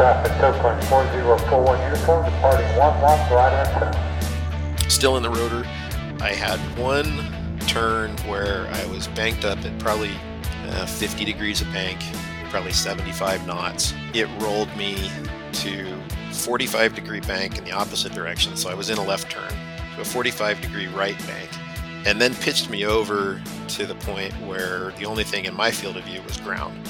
traffic, Oakland 4041 uniform, departing 11 right and Still in the rotor, I had one turn where I was banked up at probably uh, 50 degrees of bank, probably 75 knots. It rolled me to 45 degree bank in the opposite direction, so I was in a left turn to a 45 degree right bank, and then pitched me over to the point where the only thing in my field of view was ground.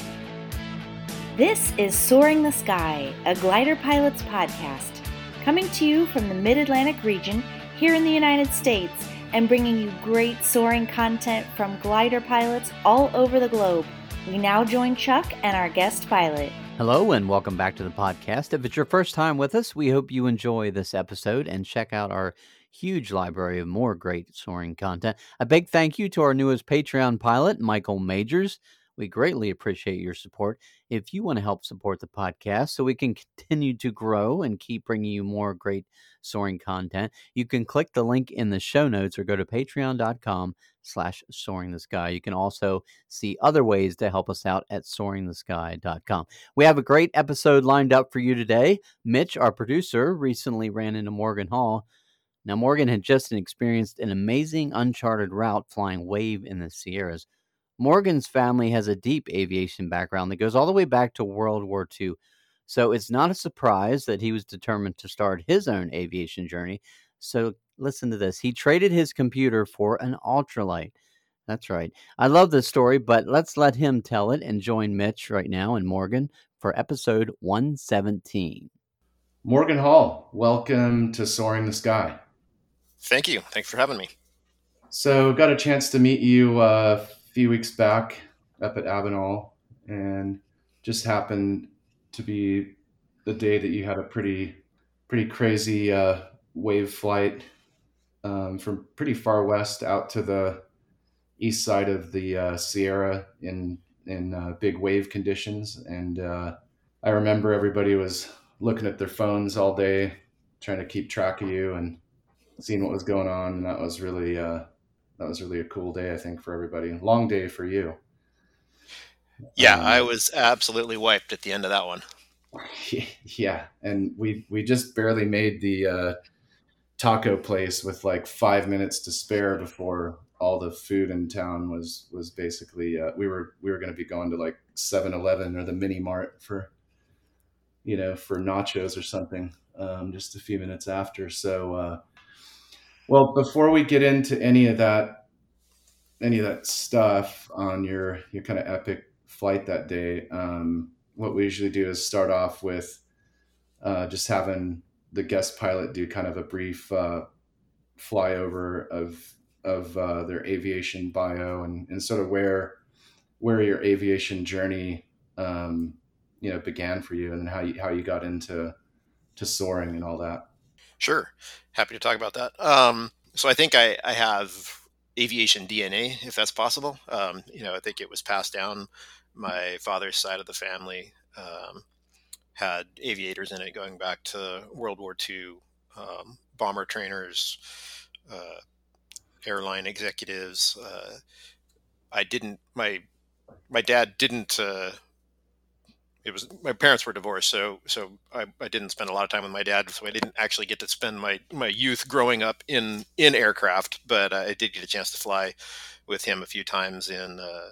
This is Soaring the Sky, a glider pilot's podcast, coming to you from the Mid Atlantic region here in the United States and bringing you great soaring content from glider pilots all over the globe. We now join Chuck and our guest pilot. Hello, and welcome back to the podcast. If it's your first time with us, we hope you enjoy this episode and check out our huge library of more great soaring content. A big thank you to our newest Patreon pilot, Michael Majors. We greatly appreciate your support. If you want to help support the podcast so we can continue to grow and keep bringing you more great soaring content, you can click the link in the show notes or go to patreon.com slash soaring the sky. You can also see other ways to help us out at soaringthesky.com. We have a great episode lined up for you today. Mitch, our producer, recently ran into Morgan Hall. Now, Morgan had just experienced an amazing uncharted route flying wave in the Sierras. Morgan's family has a deep aviation background that goes all the way back to World War II. So it's not a surprise that he was determined to start his own aviation journey. So listen to this. He traded his computer for an ultralight. That's right. I love this story, but let's let him tell it and join Mitch right now and Morgan for episode 117. Morgan Hall, welcome to Soaring the Sky. Thank you. Thanks for having me. So, got a chance to meet you uh, few weeks back up at Avenal, and just happened to be the day that you had a pretty pretty crazy uh, wave flight um, from pretty far west out to the east side of the uh, Sierra in in uh, big wave conditions, and uh, I remember everybody was looking at their phones all day, trying to keep track of you and seeing what was going on, and that was really uh, that was really a cool day, I think, for everybody. Long day for you. Yeah, um, I was absolutely wiped at the end of that one. Yeah, and we we just barely made the uh, taco place with like five minutes to spare before all the food in town was was basically uh, we were we were going to be going to like 7-Eleven or the mini mart for you know for nachos or something um, just a few minutes after. So uh, well, before we get into any of that, any of that stuff on your your kind of epic flight that day, um, what we usually do is start off with uh, just having the guest pilot do kind of a brief uh, flyover of of uh, their aviation bio and, and sort of where where your aviation journey um, you know began for you and how you how you got into to soaring and all that. Sure, happy to talk about that. Um, so I think I, I have aviation DNA, if that's possible. Um, you know, I think it was passed down. My father's side of the family um, had aviators in it going back to World War II, um, bomber trainers, uh, airline executives. Uh, I didn't. My my dad didn't. Uh, it was my parents were divorced, so so I, I didn't spend a lot of time with my dad, so I didn't actually get to spend my my youth growing up in in aircraft. But uh, I did get a chance to fly with him a few times in uh,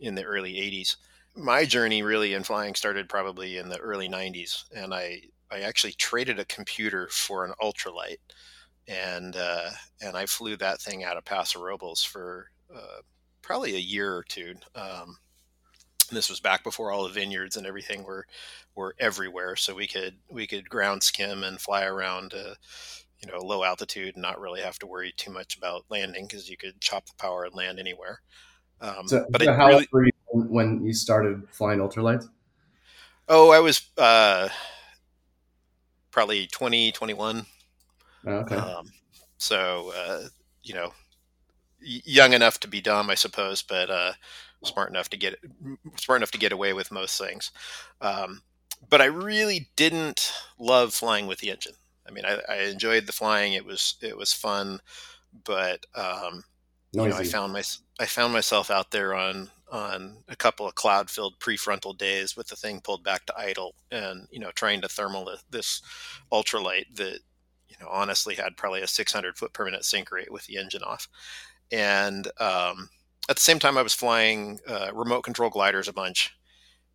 in the early '80s. My journey really in flying started probably in the early '90s, and I I actually traded a computer for an ultralight, and uh, and I flew that thing out of Paso Robles for uh, probably a year or two. Um, this was back before all the vineyards and everything were were everywhere so we could we could ground skim and fly around uh, you know low altitude and not really have to worry too much about landing because you could chop the power and land anywhere. Um, so, but so how really, were you when you started flying ultralights? Oh i was uh, probably 20 21 oh, okay. Um, so uh, you know young enough to be dumb i suppose but uh, smart enough to get smart enough to get away with most things. Um, but I really didn't love flying with the engine. I mean, I, I enjoyed the flying; it was it was fun, but um, you know, I found my I found myself out there on on a couple of cloud filled prefrontal days with the thing pulled back to idle and you know trying to thermal this ultralight that you know honestly had probably a 600 foot per minute sink rate with the engine off and um, at the same time i was flying uh, remote control gliders a bunch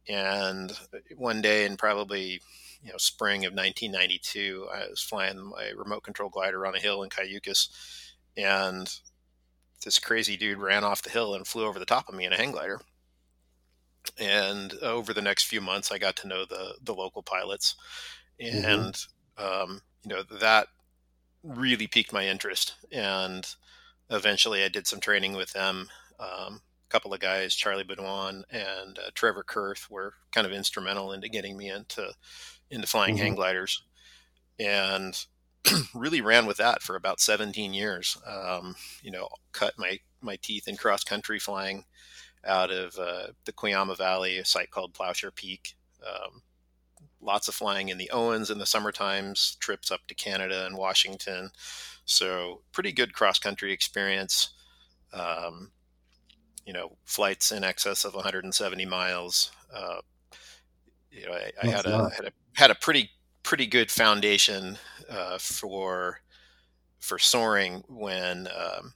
and one day in probably you know spring of 1992 i was flying my remote control glider on a hill in cayucos and this crazy dude ran off the hill and flew over the top of me in a hang glider. And over the next few months, I got to know the the local pilots, mm-hmm. and mm-hmm. um, you know that really piqued my interest. And eventually, I did some training with them. Um, a couple of guys, Charlie Benoit and uh, Trevor Kurth, were kind of instrumental into getting me into into flying mm-hmm. hang gliders. And really ran with that for about 17 years. Um, you know, cut my my teeth in cross country flying out of uh, the Cuyama Valley, a site called Plowshare Peak. Um, lots of flying in the Owens in the summer times, trips up to Canada and Washington. So pretty good cross country experience. Um, you know, flights in excess of 170 miles. Uh, you know, I, I had a, had a had a pretty pretty good foundation uh, for for soaring when um,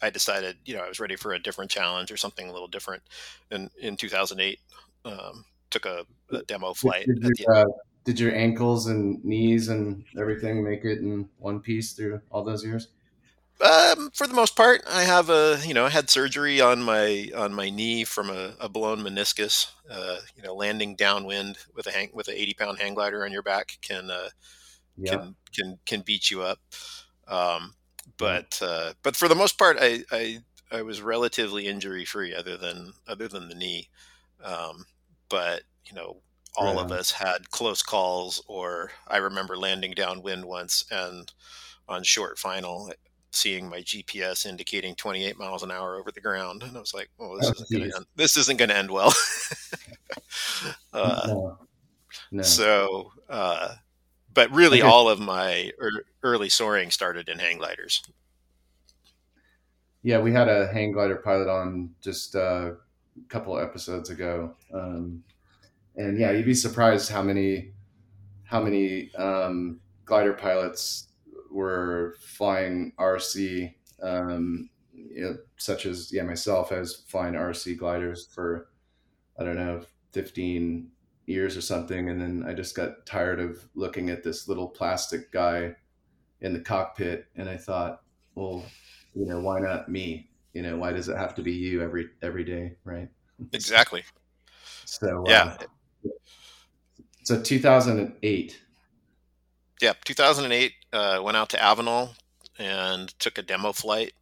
I decided, you know, I was ready for a different challenge or something a little different. And in 2008, um, took a, a, demo flight. Did, did, you, uh, did, your ankles and knees and everything make it in one piece through all those years? Um, for the most part, I have a you know I had surgery on my on my knee from a, a blown meniscus. Uh, you know, landing downwind with a hang with an eighty pound hang glider on your back can uh, yeah. can can can beat you up. Um, but uh, but for the most part, I, I I was relatively injury free, other than other than the knee. Um, but you know, all right of us had close calls, or I remember landing downwind once and on short final seeing my GPS indicating 28 miles an hour over the ground, and I was like, "Oh, this oh, isn't going to end. This isn't going to end well." uh, no. No. So, uh, but really, okay. all of my early soaring started in hang gliders. Yeah, we had a hang glider pilot on just uh, a couple episodes ago, um, and yeah, you'd be surprised how many how many um, glider pilots were flying RC, um, you know, such as yeah myself as flying RC gliders for I don't know 15 years or something, and then I just got tired of looking at this little plastic guy in the cockpit, and I thought, well, you know, why not me? You know, why does it have to be you every every day, right? Exactly. So yeah. Uh, so 2008 yeah, 2008, uh, went out to Avenal and took a demo flight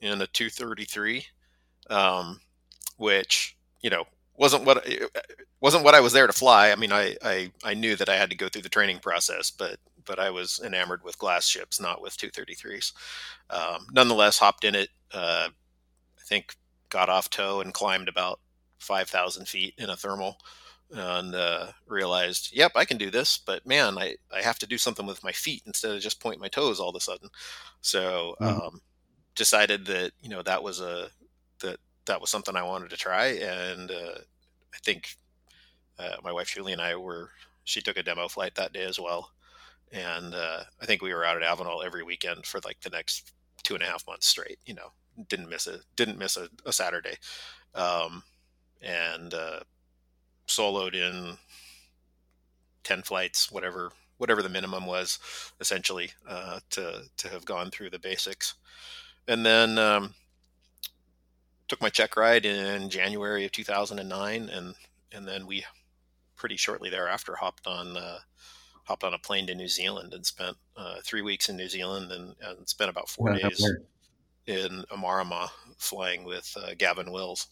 in a 233, um, which you know wasn't what wasn't what I was there to fly. I mean, I, I I knew that I had to go through the training process, but but I was enamored with glass ships, not with 233s. Um, nonetheless, hopped in it. Uh, I think got off tow and climbed about 5,000 feet in a thermal and uh, realized, yep, I can do this, but man, I, I have to do something with my feet instead of just point my toes all of a sudden. So mm-hmm. um, decided that you know that was a that that was something I wanted to try, and uh, I think uh, my wife Julie and I were she took a demo flight that day as well, and uh, I think we were out at Avenal every weekend for like the next two and a half months straight. You know, didn't miss a didn't miss a, a Saturday, um, and uh, soloed in 10 flights, whatever whatever the minimum was, essentially, uh, to to have gone through the basics, and then um, took my check ride in January of 2009, and and then we pretty shortly thereafter hopped on uh, hopped on a plane to New Zealand and spent uh, three weeks in New Zealand and, and spent about four yeah, days in Omarama flying with uh, Gavin Wills.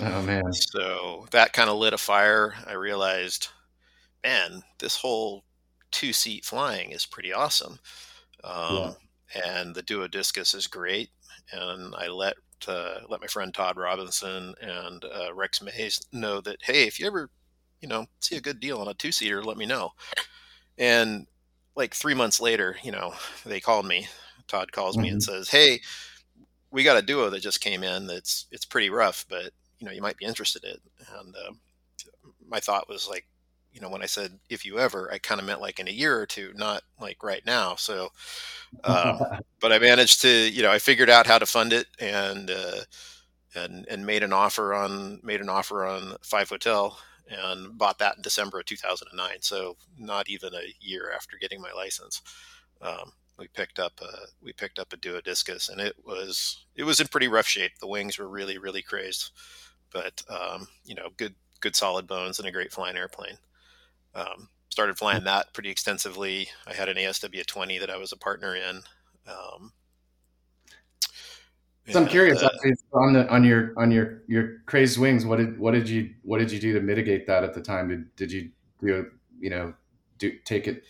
Oh man! So that kind of lit a fire. I realized, man, this whole two seat flying is pretty awesome. Um, yeah. And the Duo Discus is great. And I let uh, let my friend Todd Robinson and uh, Rex Mays know that hey, if you ever you know see a good deal on a two seater, let me know. And like three months later, you know, they called me. Todd calls mm-hmm. me and mm-hmm. says, "Hey, we got a duo that just came in that's it's pretty rough, but you know you might be interested in. And uh, my thought was like, you know, when I said if you ever, I kind of meant like in a year or two, not like right now. So, um, but I managed to, you know, I figured out how to fund it and uh, and and made an offer on made an offer on Five Hotel and bought that in December of 2009. So not even a year after getting my license. Um, we picked up a we picked up a duodiscus and it was it was in pretty rough shape the wings were really really crazed but um, you know good good solid bones and a great flying airplane um, started flying that pretty extensively i had an asw 20 that i was a partner in um, so I'm curious uh, on the on your on your your crazed wings. What did what did you what did you do to mitigate that at the time? Did did you do you know do take it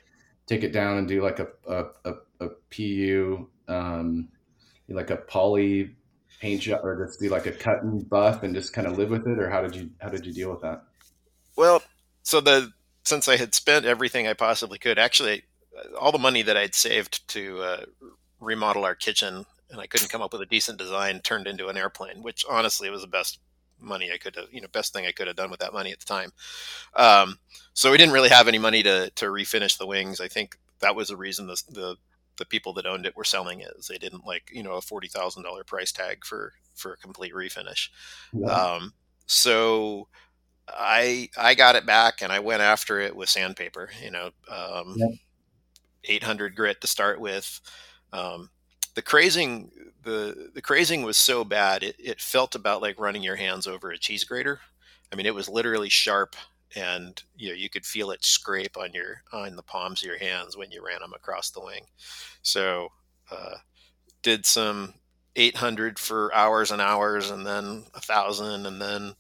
take it down and do like a a, a, a PU um, like a poly paint job or just do like a cut and buff and just kind of live with it or how did you how did you deal with that? Well, so the since I had spent everything I possibly could, actually all the money that I'd saved to uh, remodel our kitchen and I couldn't come up with a decent design turned into an airplane, which honestly was the best money I could have, you know, best thing I could have done with that money at the time. Um, so we didn't really have any money to, to refinish the wings. I think that was the reason the, the, the people that owned it were selling it. they didn't like, you know, a $40,000 price tag for, for a complete refinish. Um, so I, I got it back and I went after it with sandpaper, you know, um, 800 grit to start with. Um, the crazing the the crazing was so bad it, it felt about like running your hands over a cheese grater i mean it was literally sharp and you know you could feel it scrape on your on the palms of your hands when you ran them across the wing. So uh, did some 800 for hours and hours and then a thousand and then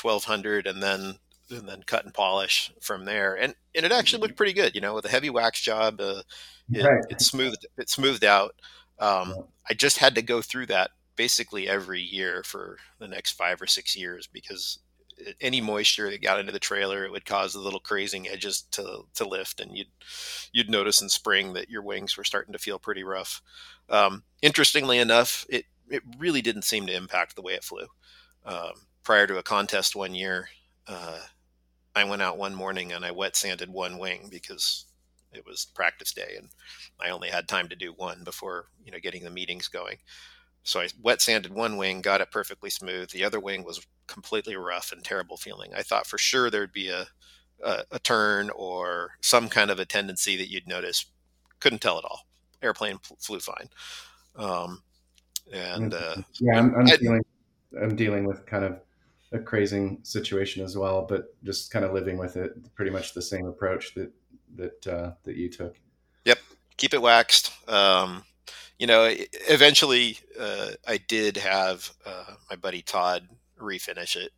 1200 and then and then cut and polish from there. And and it actually looked pretty good you know with a heavy wax job uh, it, right. it smoothed it smoothed out. Um, I just had to go through that basically every year for the next five or six years because any moisture that got into the trailer, it would cause the little crazing edges to to lift, and you'd you'd notice in spring that your wings were starting to feel pretty rough. Um, interestingly enough, it it really didn't seem to impact the way it flew. Um, prior to a contest one year, uh, I went out one morning and I wet sanded one wing because it was practice day and I only had time to do one before, you know, getting the meetings going. So I wet sanded one wing, got it perfectly smooth. The other wing was completely rough and terrible feeling. I thought for sure there'd be a, a, a turn or some kind of a tendency that you'd notice. Couldn't tell at all. Airplane flew fine. Um, and uh, yeah, I'm, I'm dealing, I'm dealing with kind of a crazing situation as well, but just kind of living with it. Pretty much the same approach that that uh, that you took. Yep, keep it waxed. Um, you know, eventually, uh, I did have uh, my buddy Todd refinish it,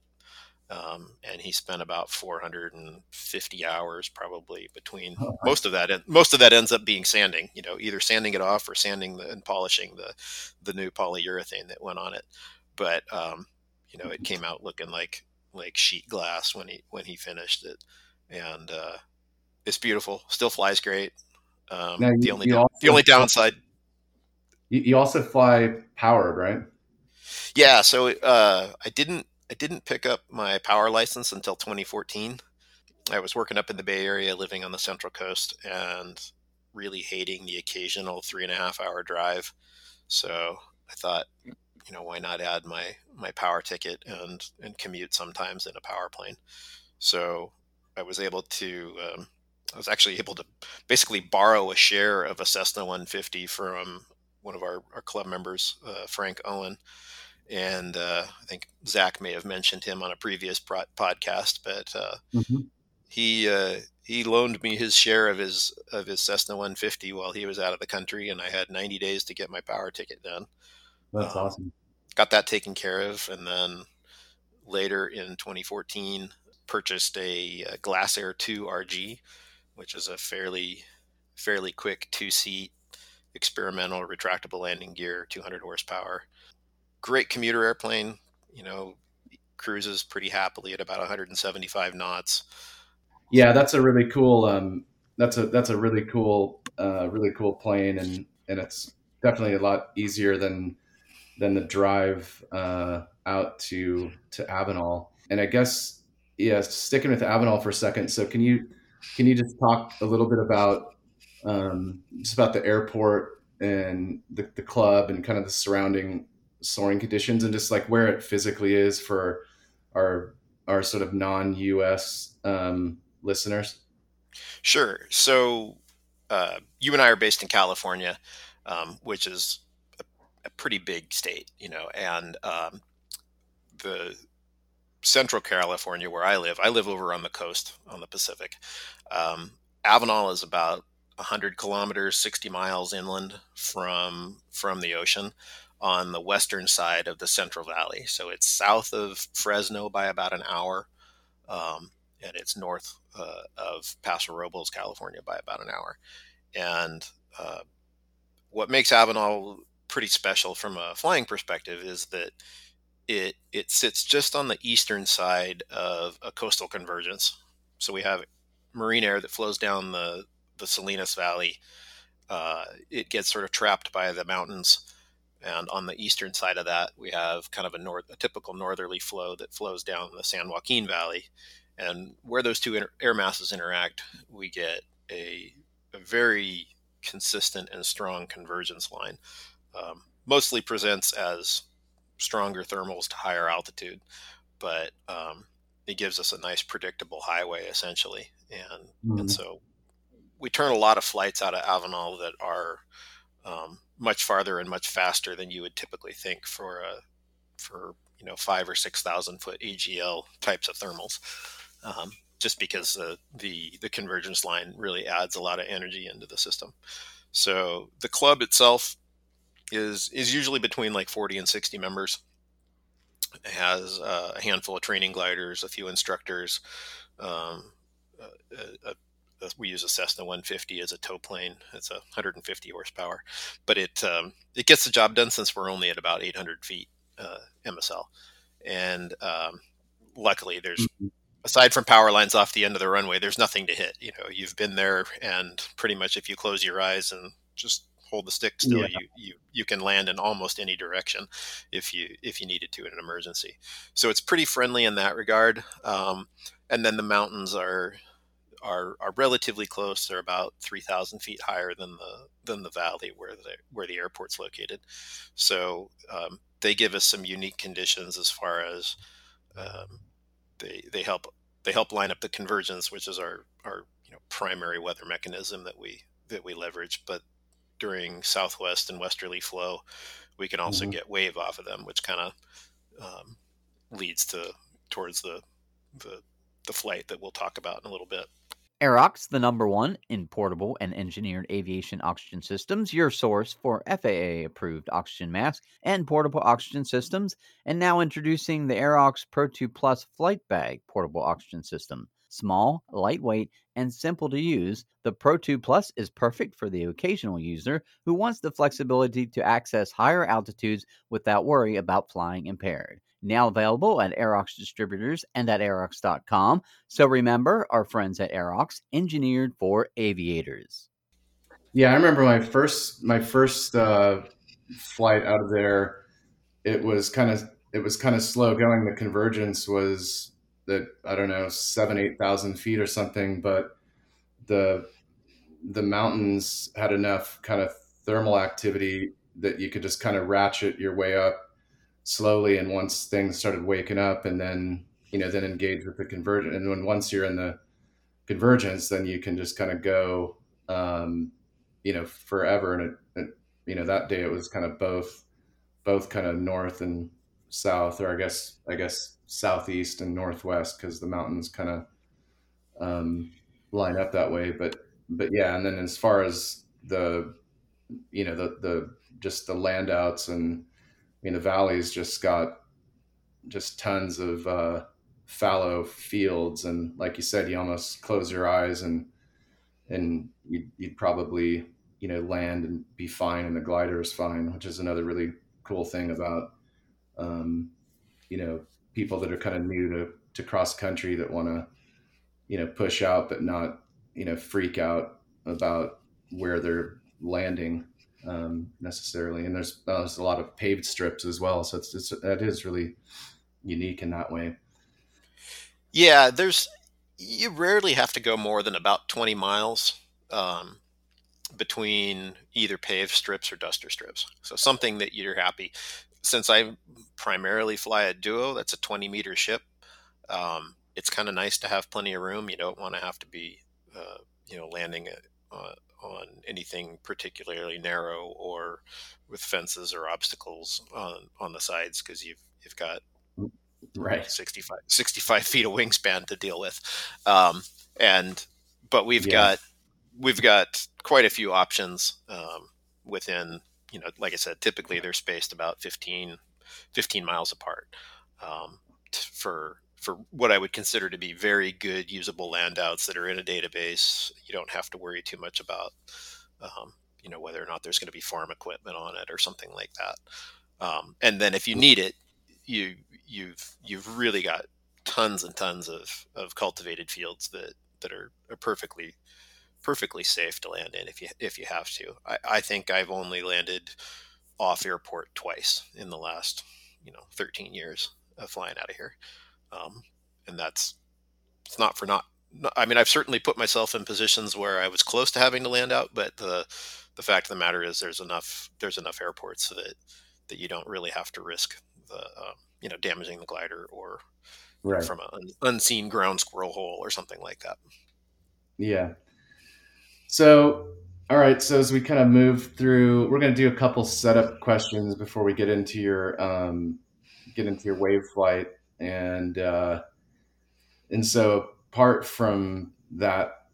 um, and he spent about 450 hours probably between oh, most of that. And most of that ends up being sanding. You know, either sanding it off or sanding the, and polishing the the new polyurethane that went on it. But um, you know, it came out looking like like sheet glass when he when he finished it, and uh, it's beautiful. Still flies great. Um, now, the only down, the only downside. You, you, also fly powered, right? Yeah. So uh, I didn't I didn't pick up my power license until 2014. I was working up in the Bay Area, living on the Central Coast, and really hating the occasional three and a half hour drive. So I thought, you know, why not add my my power ticket and and commute sometimes in a power plane? So I was able to um, I was actually able to basically borrow a share of a Cessna 150 from one of our, our club members, uh, Frank Owen. And uh, I think Zach may have mentioned him on a previous pro- podcast, but uh, mm-hmm. he uh, he loaned me his share of his of his Cessna 150 while he was out of the country, and I had 90 days to get my power ticket done. That's um, awesome. Got that taken care of, and then later in 2014 purchased a, a Glasair 2 RG, which is a fairly fairly quick two seat experimental retractable landing gear, 200 horsepower. Great commuter airplane. You know, cruises pretty happily at about 175 knots. Yeah, that's a really cool. Um, that's a that's a really cool, uh, really cool plane, and and it's definitely a lot easier than than the drive uh, out to to Avenal. And I guess yeah, sticking with Avenal for a second. So can you can you just talk a little bit about um, just about the airport and the, the club and kind of the surrounding soaring conditions and just like where it physically is for our our sort of non-U.S. Um, listeners? Sure. So uh, you and I are based in California, um, which is a, a, pretty big state, you know, and um, the central California where I live, I live over on the coast on the Pacific. Um, Avenal is about 100 kilometers, 60 miles inland from from the ocean on the western side of the Central Valley. So it's south of Fresno by about an hour, um, and it's north uh, of Paso Robles, California, by about an hour. And uh, what makes Avenal pretty special from a flying perspective is that it it sits just on the eastern side of a coastal convergence. So we have marine air that flows down the the Salinas Valley. Uh, it gets sort of trapped by the mountains, and on the eastern side of that, we have kind of a north a typical northerly flow that flows down the San Joaquin Valley. And where those two inter- air masses interact, we get a, a very consistent and strong convergence line. Um, mostly presents as stronger thermals to higher altitude, but um, it gives us a nice predictable highway essentially. And mm-hmm. and so we turn a lot of flights out of Avenal that are um, much farther and much faster than you would typically think for a for you know five or six thousand foot AGL types of thermals. Um, just because uh, the the convergence line really adds a lot of energy into the system. So the club itself is is usually between like 40 and 60 members. It has uh, a handful of training gliders, a few instructors. Um, a, a, we use a Cessna 150 as a tow plane. It's a 150 horsepower, but it um, it gets the job done since we're only at about 800 feet uh, MSL, and um, luckily there's mm-hmm. aside from power lines off the end of the runway, there's nothing to hit. You know, you've been there, and pretty much if you close your eyes and just hold the stick still, yeah. you, you you can land in almost any direction if you if you needed to in an emergency. So it's pretty friendly in that regard. Um, and then the mountains are are are relatively close. They're about three thousand feet higher than the than the valley where the where the airport's located. So um, they give us some unique conditions as far as um, they they help they help line up the convergence, which is our our you know primary weather mechanism that we that we leverage. But during southwest and westerly flow, we can also mm-hmm. get wave off of them, which kind of um, leads to towards the, the the flight that we'll talk about in a little bit. Aerox, the number one in portable and engineered aviation oxygen systems, your source for FAA approved oxygen masks and portable oxygen systems, and now introducing the Aerox Pro 2 Plus Flight Bag portable oxygen system. Small, lightweight, and simple to use, the Pro 2 Plus is perfect for the occasional user who wants the flexibility to access higher altitudes without worry about flying impaired. Now available at Aerox distributors and at Aerox.com. So remember, our friends at Aerox, engineered for aviators. Yeah, I remember my first my first uh, flight out of there. It was kind of it was kind of slow going. The convergence was that I don't know seven eight thousand feet or something, but the the mountains had enough kind of thermal activity that you could just kind of ratchet your way up slowly and once things started waking up and then you know then engage with the convergence and when once you're in the convergence then you can just kind of go um, you know forever and it, it, you know that day it was kind of both both kind of north and south or i guess i guess southeast and northwest because the mountains kind of um, line up that way. But but yeah, and then as far as the you know the the just the landouts and I mean the valleys just got just tons of uh, fallow fields and like you said, you almost close your eyes and and you'd, you'd probably you know land and be fine and the glider is fine, which is another really cool thing about um, you know people that are kind of new to, to cross country that want to, you know, push out, but not, you know, freak out about where they're landing. Um, necessarily. And there's uh, there's a lot of paved strips as well, so it's, it's that is really unique in that way. Yeah, there's you rarely have to go more than about 20 miles um, between either paved strips or duster strips. So something that you're happy. Since I primarily fly a duo, that's a 20 meter ship. Um, it's kind of nice to have plenty of room. You don't want to have to be, uh, you know, landing uh, on anything particularly narrow or with fences or obstacles on, on the sides because you've you've got right. 65, 65 feet of wingspan to deal with. Um, and but we've yeah. got we've got quite a few options um, within you know like i said typically they're spaced about 15 15 miles apart um, t- for for what I would consider to be very good usable landouts that are in a database. You don't have to worry too much about, um, you know, whether or not there's going to be farm equipment on it or something like that. Um, and then if you need it, you you've you've really got tons and tons of, of cultivated fields that that are, are perfectly perfectly safe to land in if you if you have to. I, I think I've only landed off airport twice in the last you know 13 years of flying out of here um, and that's it's not for not. I mean, I've certainly put myself in positions where I was close to having to land out, but the the fact of the matter is, there's enough there's enough airports that that you don't really have to risk the um, you know damaging the glider or right. from an unseen ground squirrel hole or something like that. Yeah. So, all right. So as we kind of move through, we're going to do a couple setup questions before we get into your um, get into your wave flight and uh, and so apart from that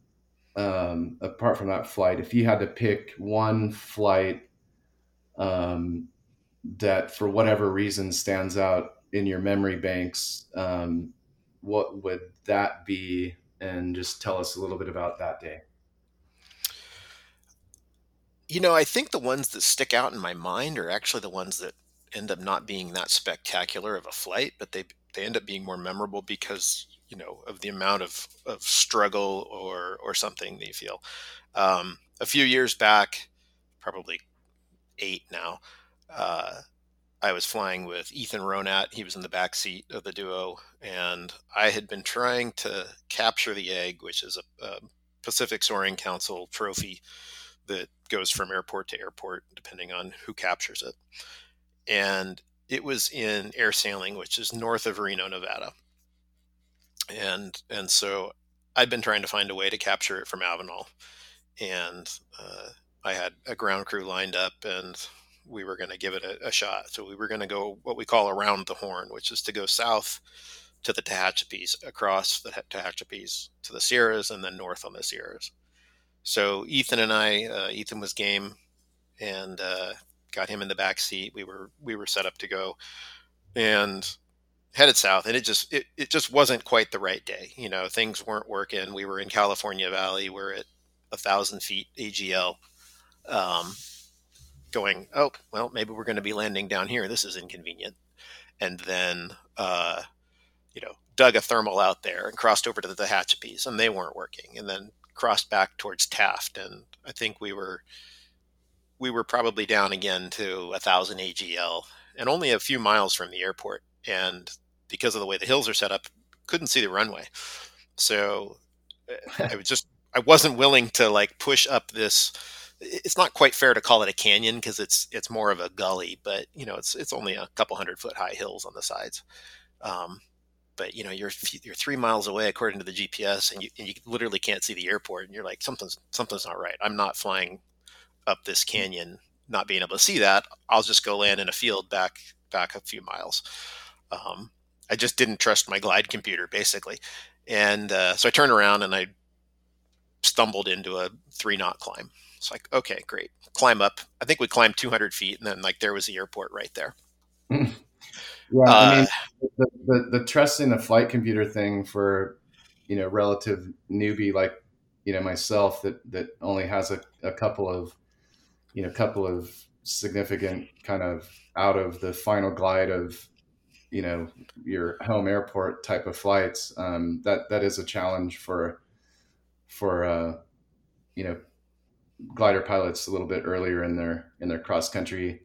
um, apart from that flight if you had to pick one flight um, that for whatever reason stands out in your memory banks um, what would that be? And just tell us a little bit about that day. You know i think the ones that stick out in my mind are actually the ones that end up not being that spectacular of a flight but they they end up being more memorable because you know of the amount of, of struggle or or something they feel. Um, a few years back, probably eight now, uh, I was flying with Ethan Ronat. He was in the back seat of the duo, and I had been trying to capture the egg, which is a, a Pacific Soaring Council trophy that goes from airport to airport, depending on who captures it. And it was in air sailing, which is north of Reno, Nevada. And and so I'd been trying to find a way to capture it from Avenal, and uh, I had a ground crew lined up, and we were going to give it a, a, shot. So we were going to go what we call around the horn, which is to go south to the Tehachapis, across the Tehachapis to the Sierras, and then north on the Sierras. So Ethan and I, uh, Ethan was game, and uh, got him in the back seat. We were we were set up to go, and headed south. And it just it, it just wasn't quite the right day. You know, things weren't working. We were in California Valley. We're at a thousand feet AGL. Um, going, oh well, maybe we're going to be landing down here. This is inconvenient. And then, uh, you know, dug a thermal out there and crossed over to the Tehachapi's, and they weren't working. And then crossed back towards Taft, and I think we were we were probably down again to a thousand AGL and only a few miles from the airport. And because of the way the hills are set up, couldn't see the runway. So uh, I was just I wasn't willing to like push up this. It's not quite fair to call it a canyon because it's it's more of a gully, but you know it's it's only a couple hundred foot high hills on the sides. Um, but you know you're you're three miles away according to the GPS, and you, and you literally can't see the airport, and you're like something's something's not right. I'm not flying up this canyon, not being able to see that, I'll just go land in a field back back a few miles. Um, I just didn't trust my glide computer, basically, and uh, so I turned around and I stumbled into a three knot climb. It's like, okay, great, climb up. I think we climbed 200 feet, and then like there was the airport right there. yeah, uh, I mean, the, the, the trusting the flight computer thing for you know relative newbie like you know myself that that only has a, a couple of you know, a couple of significant kind of out of the final glide of, you know, your home airport type of flights. Um, that that is a challenge for for uh, you know glider pilots a little bit earlier in their in their cross country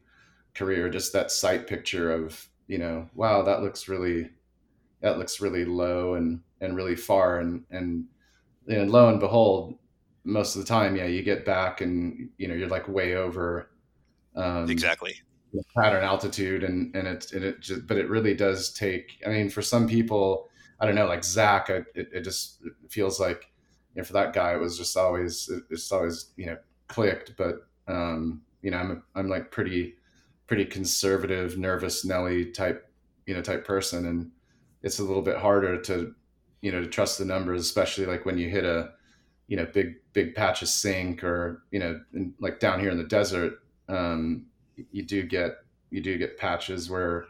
career just that sight picture of you know wow that looks really that looks really low and and really far and and and lo and behold most of the time yeah you get back and you know you're like way over um, exactly. pattern altitude and and it and it just but it really does take i mean for some people i don't know like zach it, it just it feels like you know, for that guy it was just always it's always you know clicked but um you know i'm i'm like pretty pretty conservative nervous nelly type you know type person and it's a little bit harder to you know to trust the numbers especially like when you hit a you know big big patch of sink or you know in, like down here in the desert um you do get you do get patches where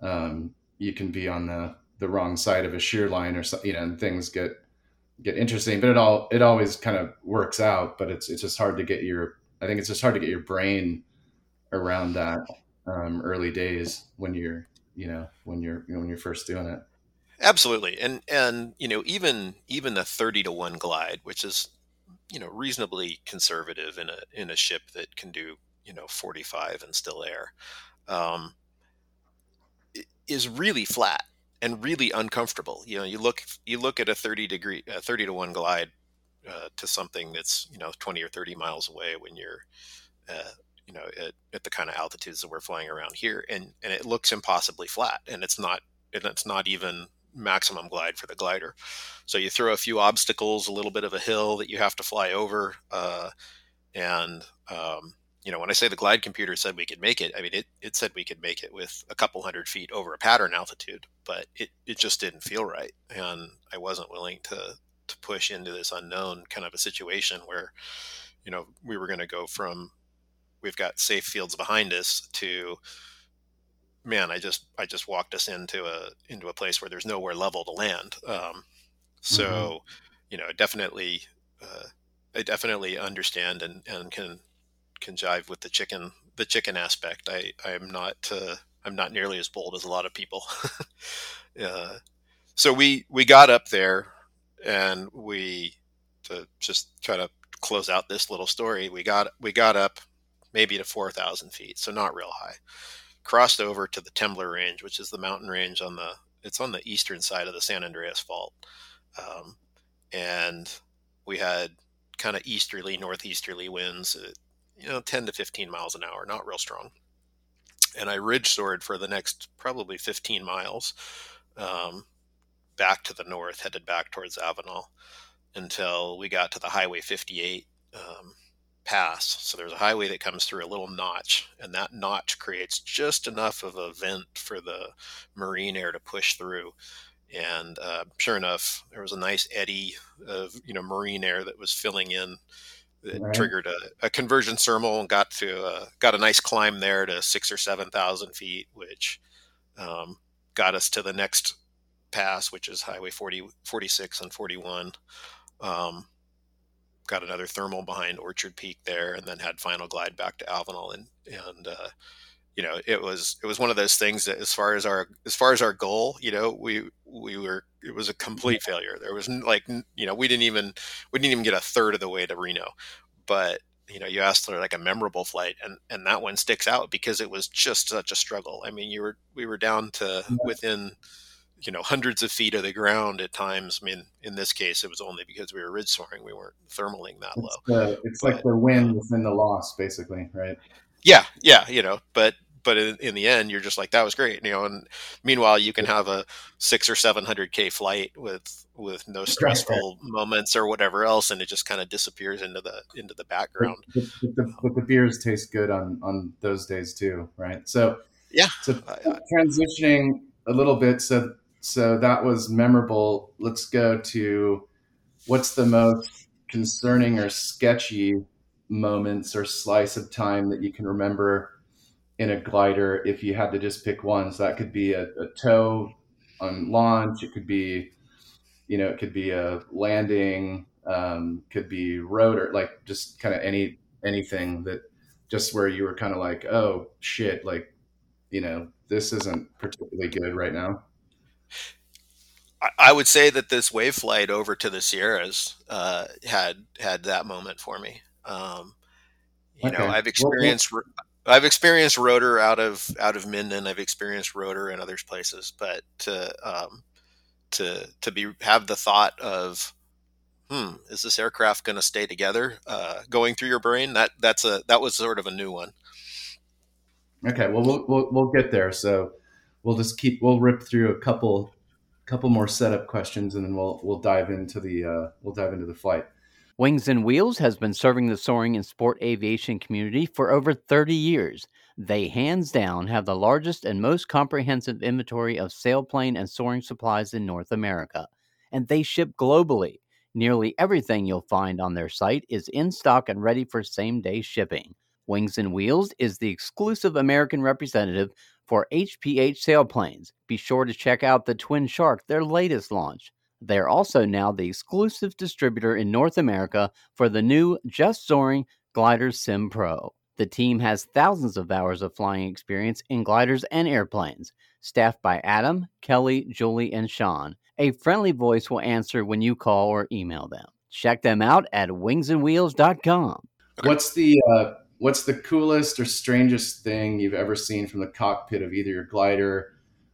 um, you can be on the the wrong side of a shear line or something, you know, and things get get interesting. But it all it always kind of works out. But it's it's just hard to get your I think it's just hard to get your brain around that um, early days when you're you know when you're when you're first doing it. Absolutely, and and you know even even the thirty to one glide, which is you know reasonably conservative in a in a ship that can do you know 45 and still air um, is really flat and really uncomfortable. You know you look you look at a 30 degree uh, 30 to 1 glide uh, to something that's you know 20 or 30 miles away when you're uh, you know at, at, the kind of altitudes that we're flying around here and and it looks impossibly flat and it's not and it's not even maximum glide for the glider so you throw a few obstacles a little bit of a hill that you have to fly over uh, and um, you know, when I say the glide computer said we could make it, I mean, it, it said we could make it with a couple hundred feet over a pattern altitude, but it, it just didn't feel right. And I wasn't willing to, to push into this unknown kind of a situation where, you know, we were going to go from we've got safe fields behind us to, man, I just, I just walked us into a, into a place where there's nowhere level to land. Um, so, mm-hmm. you know, definitely, uh, I definitely understand and, and can can jive with the chicken the chicken aspect. I I'm not uh, I'm not nearly as bold as a lot of people. uh, so we we got up there and we to just try to close out this little story. We got we got up maybe to four thousand feet, so not real high. Crossed over to the Temblor Range, which is the mountain range on the it's on the eastern side of the San Andreas Fault, um, and we had kind of easterly northeasterly winds you know, 10 to 15 miles an hour, not real strong. And I ridge soared for the next probably 15 miles um, back to the north, headed back towards Avenal until we got to the Highway 58 um, pass. So there's a highway that comes through a little notch, and that notch creates just enough of a vent for the marine air to push through. And uh, sure enough, there was a nice eddy of you know marine air that was filling in it right. triggered a, a, convergence thermal and got to uh, got a nice climb there to six or seven thousand feet, which um, got us to the next pass, which is Highway 40, 46 and 41. Um, got another thermal behind Orchard Peak there, and then had final glide back to Avenal, and and uh, you know it was it was one of those things that as far as our as far as our goal you know we we were it was a complete failure. There was like you know we didn't even we didn't even get a third of the way to reno. But you know you asked for like a memorable flight and and that one sticks out because it was just such a struggle. I mean you were we were down to within you know hundreds of feet of the ground at times i mean in this case it was only because we were ridge soaring we weren't thermaling that it's low uh, the, it's but, like the win within the loss basically right yeah, yeah, you know, but but in, in, the end, you're just like that was great, you know. And meanwhile, you can have a six or seven hundred k flight with with no stressful moments or whatever else, and it just kind of disappears into the into the background. But, but, the, but, the, um, beers taste good on on those days too, right? So yeah, so transitioning a little bit, so so that was memorable. Let's go to what's the most concerning or sketchy moments or slice of time that you can remember in a glider if you had to just pick one. So that could be a, a tow on launch. It could be, you know, it could be a landing, um, could be rotor, like just kind of any anything that just where you were kind of like, oh shit, like, you know, this isn't particularly good right now. I would say that this wave flight over to the Sierras uh, had had that moment for me. Um, you okay. know, I've experienced well, I've experienced rotor out of out of Minden. I've experienced rotor in other places, but to um, to to be have the thought of hmm, is this aircraft going to stay together? Uh, going through your brain that that's a that was sort of a new one. Okay, well we'll we'll, we'll get there. So we'll just keep we'll rip through a couple couple more setup questions, and then we'll we'll dive into the uh, we'll dive into the flight. Wings and Wheels has been serving the soaring and sport aviation community for over 30 years. They hands down have the largest and most comprehensive inventory of sailplane and soaring supplies in North America, and they ship globally. Nearly everything you'll find on their site is in stock and ready for same day shipping. Wings and Wheels is the exclusive American representative for HPH sailplanes. Be sure to check out the Twin Shark, their latest launch. They are also now the exclusive distributor in North America for the new Just Soaring Glider Sim Pro. The team has thousands of hours of flying experience in gliders and airplanes, staffed by Adam, Kelly, Julie, and Sean. A friendly voice will answer when you call or email them. Check them out at wingsandwheels.com. What's the uh, what's the coolest or strangest thing you've ever seen from the cockpit of either your glider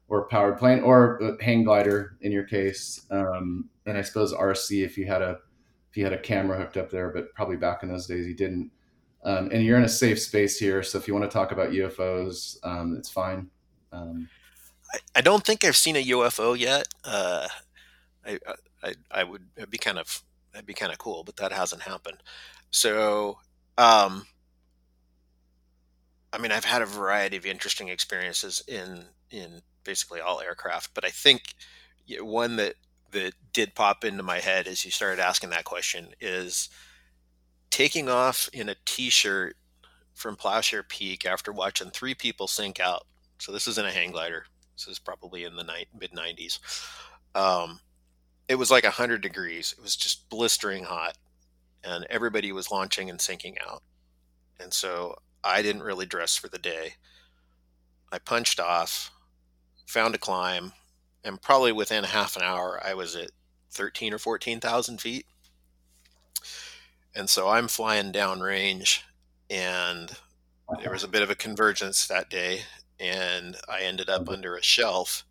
or powered plane or hang glider in your case. Um, and I suppose RC if you had a if you had a camera hooked up there, but probably back in those days you didn't. Um, and you're in a safe space here, so if you want to talk about UFOs, um, it's fine. Um, I, I, don't think I've seen a UFO yet. Uh, I, I, I would be kind of that'd be kind of cool, but that hasn't happened. So, um, I mean, I've had a variety of interesting experiences in in basically all aircraft. But I think one that that did pop into my head as you started asking that question is taking off in a t-shirt from Plowshare Peak after watching three people sink out. So this is in a hang glider. This is probably in the mid 90s. Um, it was like 100 degrees. It was just blistering hot, and everybody was launching and sinking out. And so I didn't really dress for the day. I punched off found a climb, and probably within half an hour, I was at 13 or 14,000 feet. And so I'm flying downrange, and there was a bit of a convergence that day, and I ended up under a shelf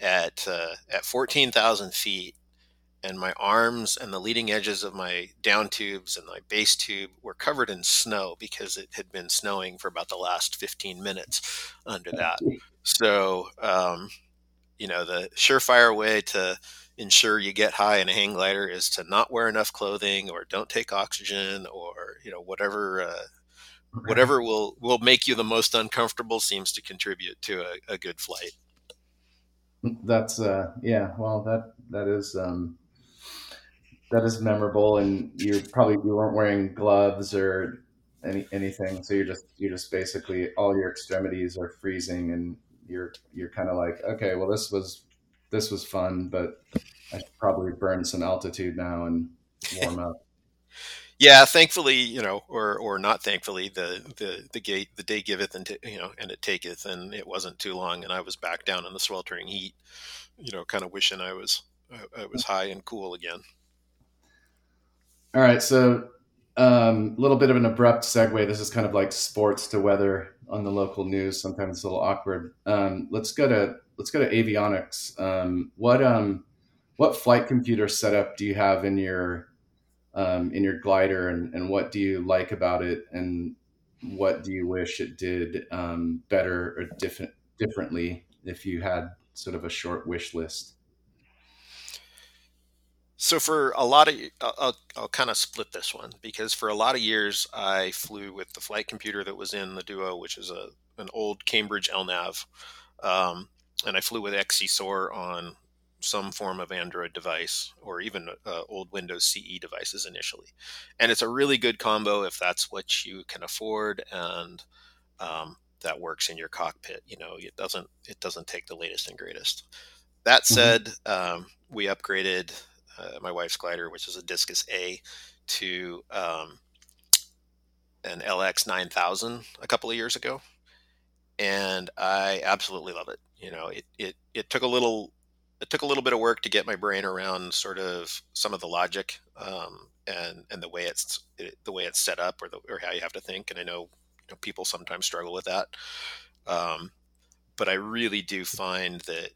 at uh, at 14,000 feet, and my arms and the leading edges of my down tubes and my base tube were covered in snow because it had been snowing for about the last 15 minutes under that. So, um, you know, the surefire way to ensure you get high in a hang glider is to not wear enough clothing or don't take oxygen or, you know, whatever, uh, whatever will, will make you the most uncomfortable seems to contribute to a, a good flight. That's, uh, yeah, well, that, that is, um, that is memorable and you're probably you weren't wearing gloves or any anything so you're just you're just basically all your extremities are freezing and you're you're kind of like okay well this was this was fun but i should probably burn some altitude now and warm up. Yeah thankfully you know or or not thankfully the the the gate the day giveth and t- you know and it taketh and it wasn't too long and i was back down in the sweltering heat you know kind of wishing i was I, I was high and cool again all right, so a um, little bit of an abrupt segue. This is kind of like sports to weather on the local news. Sometimes it's a little awkward. Um, let's go to let's go to avionics. Um, what um, what flight computer setup do you have in your um, in your glider, and, and what do you like about it, and what do you wish it did um, better or different differently if you had sort of a short wish list? So for a lot of, I'll, I'll kind of split this one because for a lot of years I flew with the flight computer that was in the Duo, which is a an old Cambridge LNAV, um, and I flew with XCSOAR on some form of Android device or even uh, old Windows CE devices initially, and it's a really good combo if that's what you can afford and um, that works in your cockpit. You know, it doesn't it doesn't take the latest and greatest. That mm-hmm. said, mm-hmm. um, we upgraded uh, my wife's glider, which is a Discus A, to um, an LX 9000 a couple of years ago, and I absolutely love it. You know, it it it took a little it took a little bit of work to get my brain around sort of some of the logic um, and and the way it's it, the way it's set up or the, or how you have to think. And I know, you know people sometimes struggle with that. Um, but I really do find that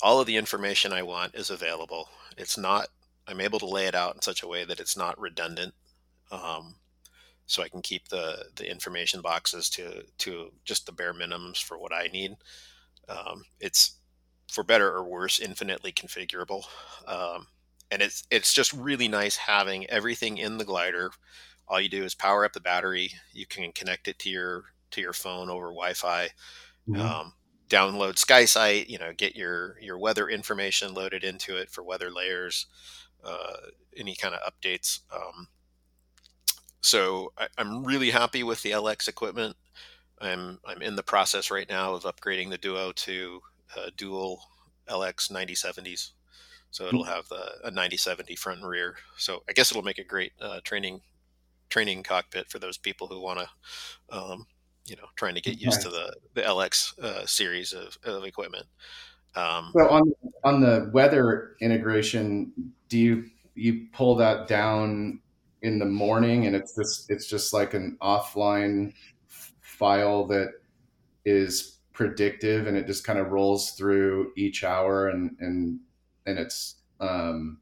all of the information I want is available. It's not. I'm able to lay it out in such a way that it's not redundant. Um, so I can keep the the information boxes to to just the bare minimums for what I need. Um, it's for better or worse, infinitely configurable, um, and it's it's just really nice having everything in the glider. All you do is power up the battery. You can connect it to your to your phone over Wi-Fi. Mm-hmm. Download SkySight. You know, get your your weather information loaded into it for weather layers, uh, any kind of updates. Um, so I, am really happy with the LX equipment. I'm I'm in the process right now of upgrading the Duo to uh, dual LX 9070s. So it'll have the, a 9070 front and rear. So I guess it'll make a great uh, training training cockpit for those people who want to, um, you know, trying to get used to the the LX uh, series of, of equipment. Um, so on on the weather integration, do you you pull that down in the morning and it's just it's just like an offline file that is predictive and it just kind of rolls through each hour and and and it's um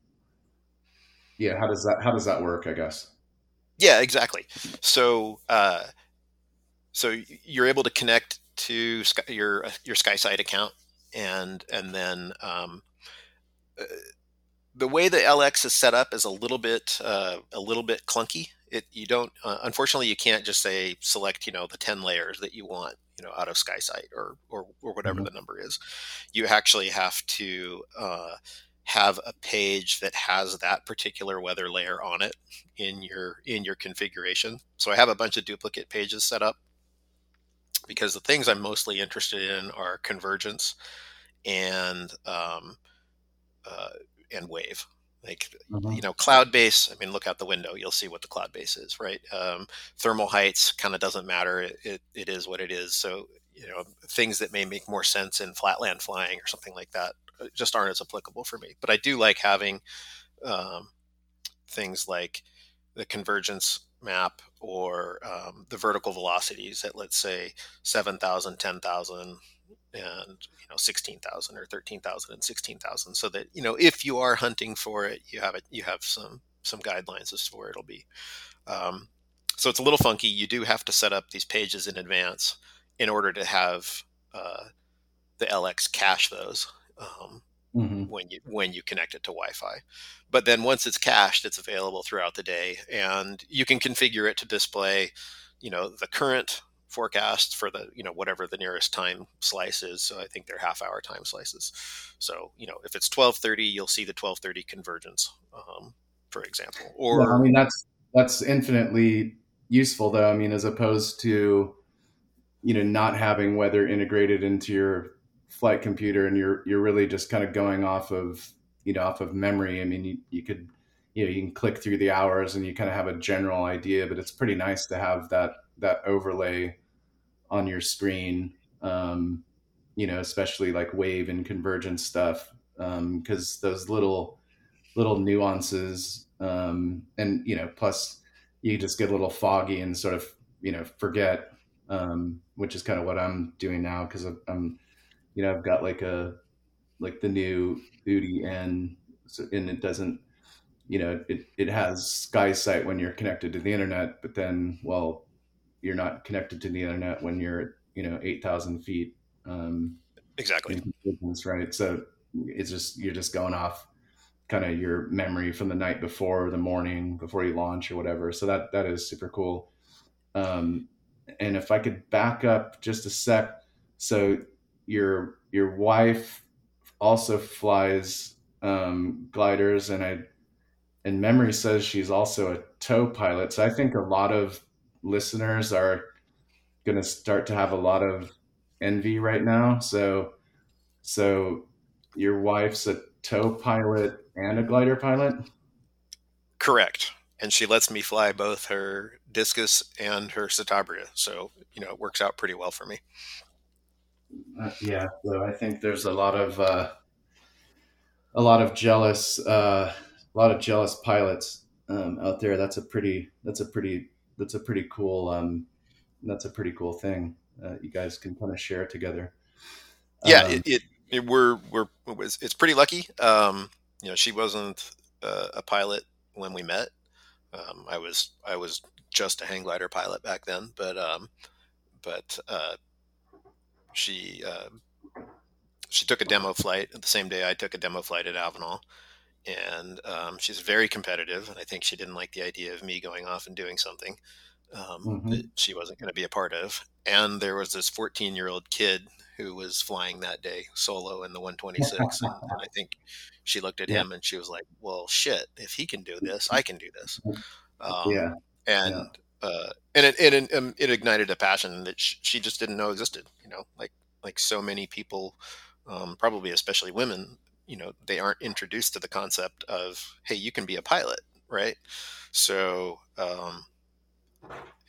yeah how does that how does that work i guess? Yeah exactly. So uh so you're able to connect to your your SkySight account and and then um, uh, the way the LX is set up is a little bit uh, a little bit clunky. It you don't uh, unfortunately you can't just say select you know the ten layers that you want you know out of SkySight or or, or whatever mm-hmm. the number is. You actually have to uh, have a page that has that particular weather layer on it in your in your configuration. So I have a bunch of duplicate pages set up because the things I'm mostly interested in are convergence and um, uh, and wave. Like mm-hmm. you know cloud base i mean look out the window you'll see what the cloud base is right? Um, thermal heights kind of doesn't matter it, it, it is what it is. So you know things that may make more sense in flatland flying or something like that uh, just aren't as applicable for me. But i do like having um, things like the convergence map or um, the vertical velocities at let's say 7000 10000 and you know 16,000 or 13,000 and 16,000 so that you know if you are hunting for it you have it you have some some guidelines as to where it'll be. Um, so it's a little funky. You do have to set up these pages in advance in order to have uh, the LX cache those um, mm-hmm. when you when you connect it to Wi-Fi. But then once it's cached it's available throughout the day and you can configure it to display you know the current forecast for the you know whatever the nearest time slice is. So i think they're half hour time slices. So you know if it's 1230 you'll see the 1230 convergence um, for example or yeah, i mean that's that's infinitely useful though. I mean as opposed to you know not having weather integrated into your flight computer and you're you're really just kind of going off of you know off of memory. I mean you, you could you know you can click through the hours and you kind of have a general idea but it's pretty nice to have that that overlay on your screen um, you know especially like wave and convergence stuff because um, those little little nuances um, and you know plus you just get a little foggy and sort of you know forget um, which is kind of what i'm doing now because i'm you know i've got like a like the new Oudie N so, and it doesn't you know it, it has SkySight when you're connected to the internet but then well you're not connected to the internet when you're you know 8000 feet um, exactly. right? So it's just you're just going off kind of your memory from the night before the morning before you launch or whatever. So that that is super cool. Um, and if i could back up just a sec so your your wife also flies um, gliders and i and memory says she's also a tow pilot so i think a lot of listeners are going to start to have a lot of envy right now. So, so your wife's a tow pilot and a glider pilot. Correct, and she lets me fly both her discus and her Citabria. So you know it works out pretty well for me. Uh, yeah, so I think there's a lot of uh, a lot of jealous uh, a lot of jealous pilots um, out there. That's a pretty that's a pretty that's a pretty cool um, that's a pretty cool thing. Uh, you guys can kind of share it together. Yeah, Um, it, it, it we're we're it was, it's pretty lucky. Um, you know, she wasn't uh, a pilot when we met. Um, I was I was just a hang glider pilot back then, but um, but uh, she uh, she took a demo flight the same day I took a demo flight at Avenal, and um, she's very competitive. And I think she didn't like the idea of me going off and doing something um, Mhm. that she wasn't going to be a part of. And there was this 14 year old kid who was flying that day solo in the 126, and, and I think she looked at Yeah. him and she was like, "Well, shit! If he can do this, I can do this." Um, yeah, and uh, and it, it um, it ignited a passion that she just didn't know existed. You know, like like so many people, um, probably especially women. You know, they aren't introduced to the concept of hey, you can be a pilot, right? So um,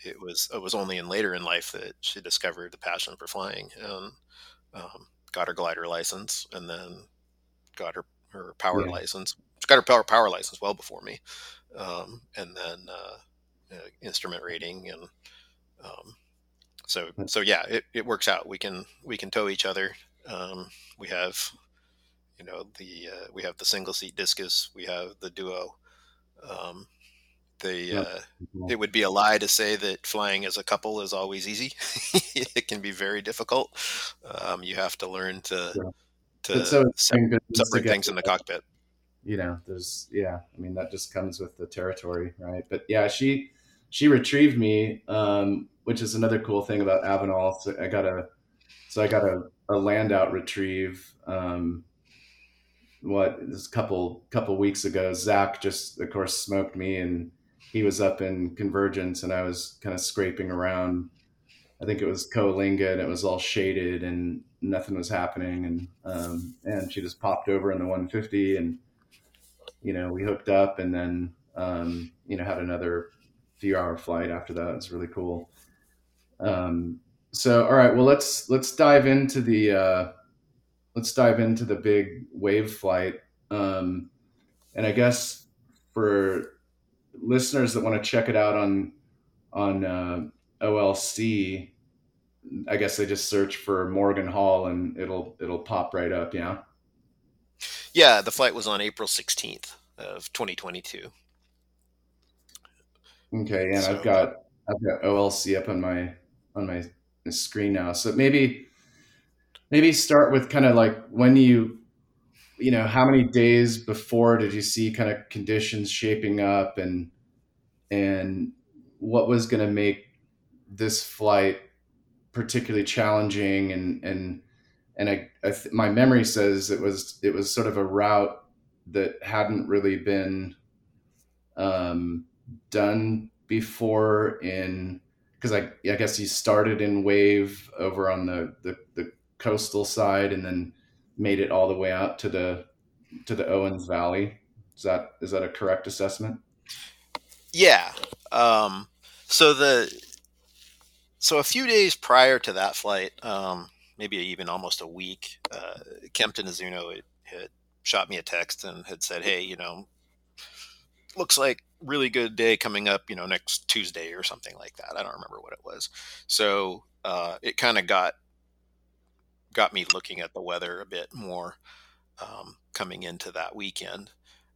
it was it was only in later in life that she discovered the passion for flying and um, got her glider license, and then got her her power Yeah. license. She got her power power license well before me, um, and then uh, uh, instrument rating and um, so so yeah it, it works out. We can we can tow each other. Um, we have you know the uh, we have the single seat discus. We have the duo. Um, the uh, it would be a lie to say that flying as a couple is always easy. It can be very difficult. Um, you have to learn to Yeah. to so sep- interesting business separate things in the cockpit. You know there's yeah i mean that just comes with the territory right? But yeah she she retrieved me um which is another cool thing about avenal so i got a so i got a, a land out retrieve um what this couple couple weeks ago. Zach just of course smoked me and he was up in convergence and i was kind of scraping around. I think it was coalinga and it was all shaded and nothing was happening and um and she just popped over in the 150 and you know, we hooked up and then, um, you know, had another few hour flight after that. It's really cool. Um, so, all right, well, let's, let's dive into the, uh, let's dive into the big wave flight. Um, and I guess for listeners that want to check it out on, on, uh, OLC, I guess they just search for Morgan Hall and it'll, it'll pop right up. Yeah. yeah the flight was on april 16th of 2022 Okay, yeah, and So- I've got I've got OLC up on my on my screen now. So maybe maybe start with kind of like when you you know how many days before did you see kind of conditions shaping up and and what was going to make this flight particularly challenging and and and I, I th- my memory says it was it was sort of a route that hadn't really been um, done before in because I, I guess you started in wave over on the, the the coastal side and then made it all the way out to the to the Owens Valley. Is that is that a correct assessment? Yeah. Um, so the so a few days prior to that flight, um, maybe even almost a week, uh, Kempton Izuno had, had shot me a text and had said, "Hey, you know, looks like really good day coming up. You know, next Tuesday or something like that. I don't remember what it was. So uh, it kind of got got me looking at the weather a bit more um, coming into that weekend.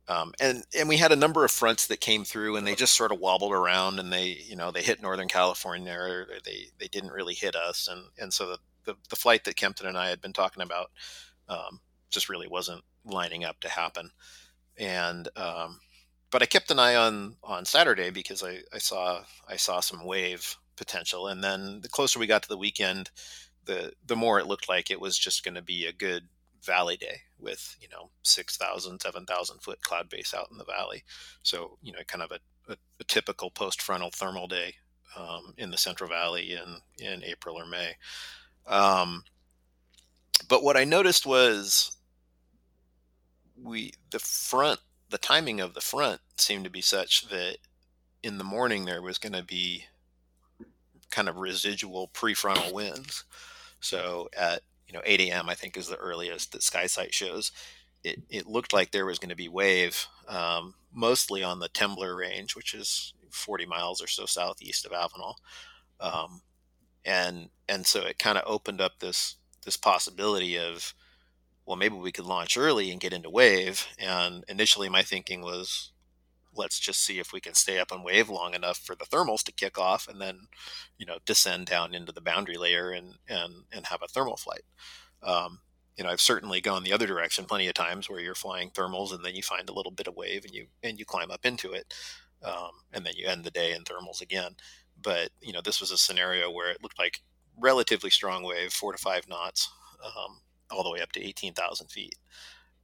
Um, and and we had a number of fronts that came through, and they just sort of wobbled around, and they you know they hit Northern California, or they they didn't really hit us, and and so the the, the flight that Kempton and I had been talking about um, just really wasn't lining up to happen, and um, but I kept an eye on on Saturday because I, I saw I saw some wave potential, and then the closer we got to the weekend, the the more it looked like it was just going to be a good valley day with you know 6000 7000 foot cloud base out in the valley. So you know kind of a, a, a typical post frontal thermal day um, in the central valley in in april or may. Um, but what i noticed was we the front the timing of the front seemed to be such that in the morning there was going to be kind of residual prefrontal winds so at you know 8 a.m. I think is the earliest that SkySight shows, it, it looked like there was going to be wave, um, mostly on the Temblor Range, which is 40 miles or so southeast of Avenal. Um, and and so it kind of opened up this this possibility of well maybe we could launch early and get into wave. And initially my thinking was let's just see if we can stay up on wave long enough for the thermals to kick off and then you know descend down into the boundary layer and and and have a thermal flight. Um, you know i've certainly gone the other direction plenty of times where you're flying thermals and then you find a little bit of wave and you and you climb up into it um, and then you end the day in thermals again. But you know this was a scenario where it looked like relatively strong wave four to five knots um, all the way up to 18000 feet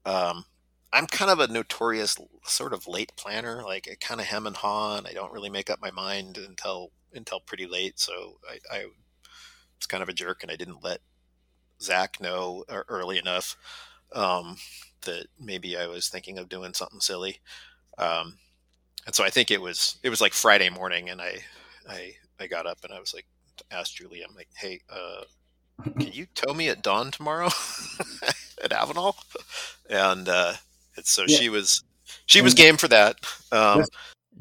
um, I'm kind of a notorious sort of late planner. Like I kind of hem and haw, and I don't really make up my mind until until pretty late. So I, I was kind of a jerk, and I didn't let Zach know early enough um, that maybe I was thinking of doing something silly. Um, and so I think it was it was like Friday morning, and I I I got up and I was like asked Julie, I'm like, hey, uh, can you tow me at dawn tomorrow at Avenal? And uh, so yeah. she was she was game for that. Um,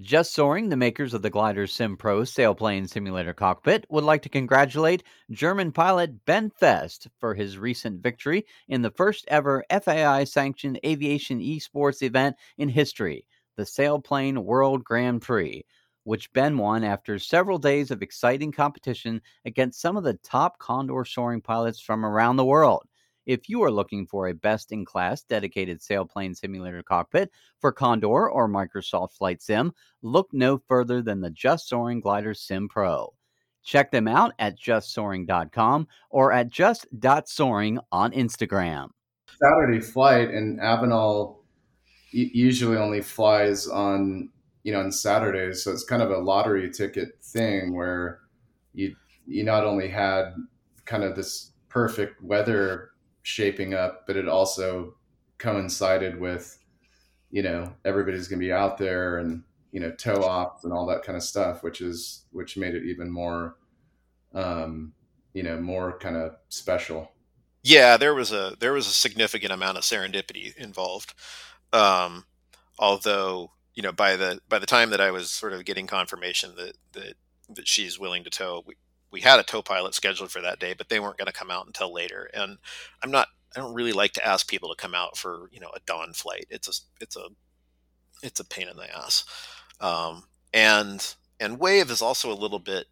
just Soaring, the makers of the Glider Sim Pro sailplane simulator cockpit, would like to congratulate German pilot Ben Fest for his recent victory in the first ever FAI sanctioned aviation esports event in history, the Sailplane World Grand Prix, which Ben won after several days of exciting competition against some of the top Condor soaring pilots from around the world. If you are looking for a best in class dedicated sailplane simulator cockpit for Condor or Microsoft Flight Sim, look no further than the Just Soaring Glider Sim Pro. Check them out at justsoaring.com or at just.soaring on Instagram. Saturday flight and Avenal usually only flies on you know on Saturdays, so it's kind of a lottery ticket thing where you you not only had kind of this perfect weather shaping up, but it also coincided with, you know, everybody's going to be out there and, you know, tow off and all that kind of stuff, which is, which made it even more, um, you know, more kind of special. Yeah, there was a, there was a significant amount of serendipity involved. Um, although, you know, by the, by the time that I was sort of getting confirmation that, that, that she's willing to tow, we, we had a tow pilot scheduled for that day, but they weren't going to come out until later. And I'm not, I don't really like to ask people to come out for, you know, a dawn flight. It's a, it's a, it's a pain in the ass. Um, and, and wave is also a little bit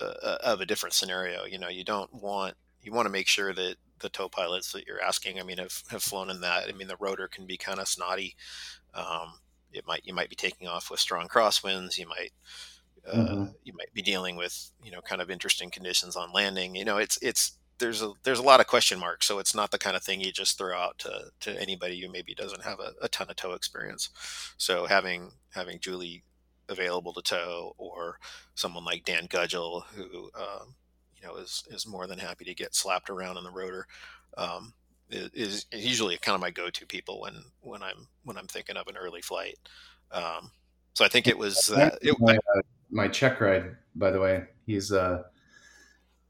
uh, uh, of a different scenario. You know, you don't want, you want to make sure that the tow pilots that you're asking, I mean, have, have flown in that. I mean, the rotor can be kind of snotty. Um, it might, you might be taking off with strong crosswinds. You might, mm-hmm. Uh, you might be dealing with you know kind of interesting conditions on landing. You know, it's it's there's a there's a lot of question marks, so it's not the kind of thing you just throw out to to anybody who maybe doesn't have a, a ton of tow experience. So having having Julie available to tow, or someone like Dan Gudgel who um, you know is is more than happy to get slapped around in the rotor. Um, is, is usually kind of my go-to people when when I'm when I'm thinking of an early flight. Um, so I think it was uh, it, my, uh, my check ride, by the way. He's a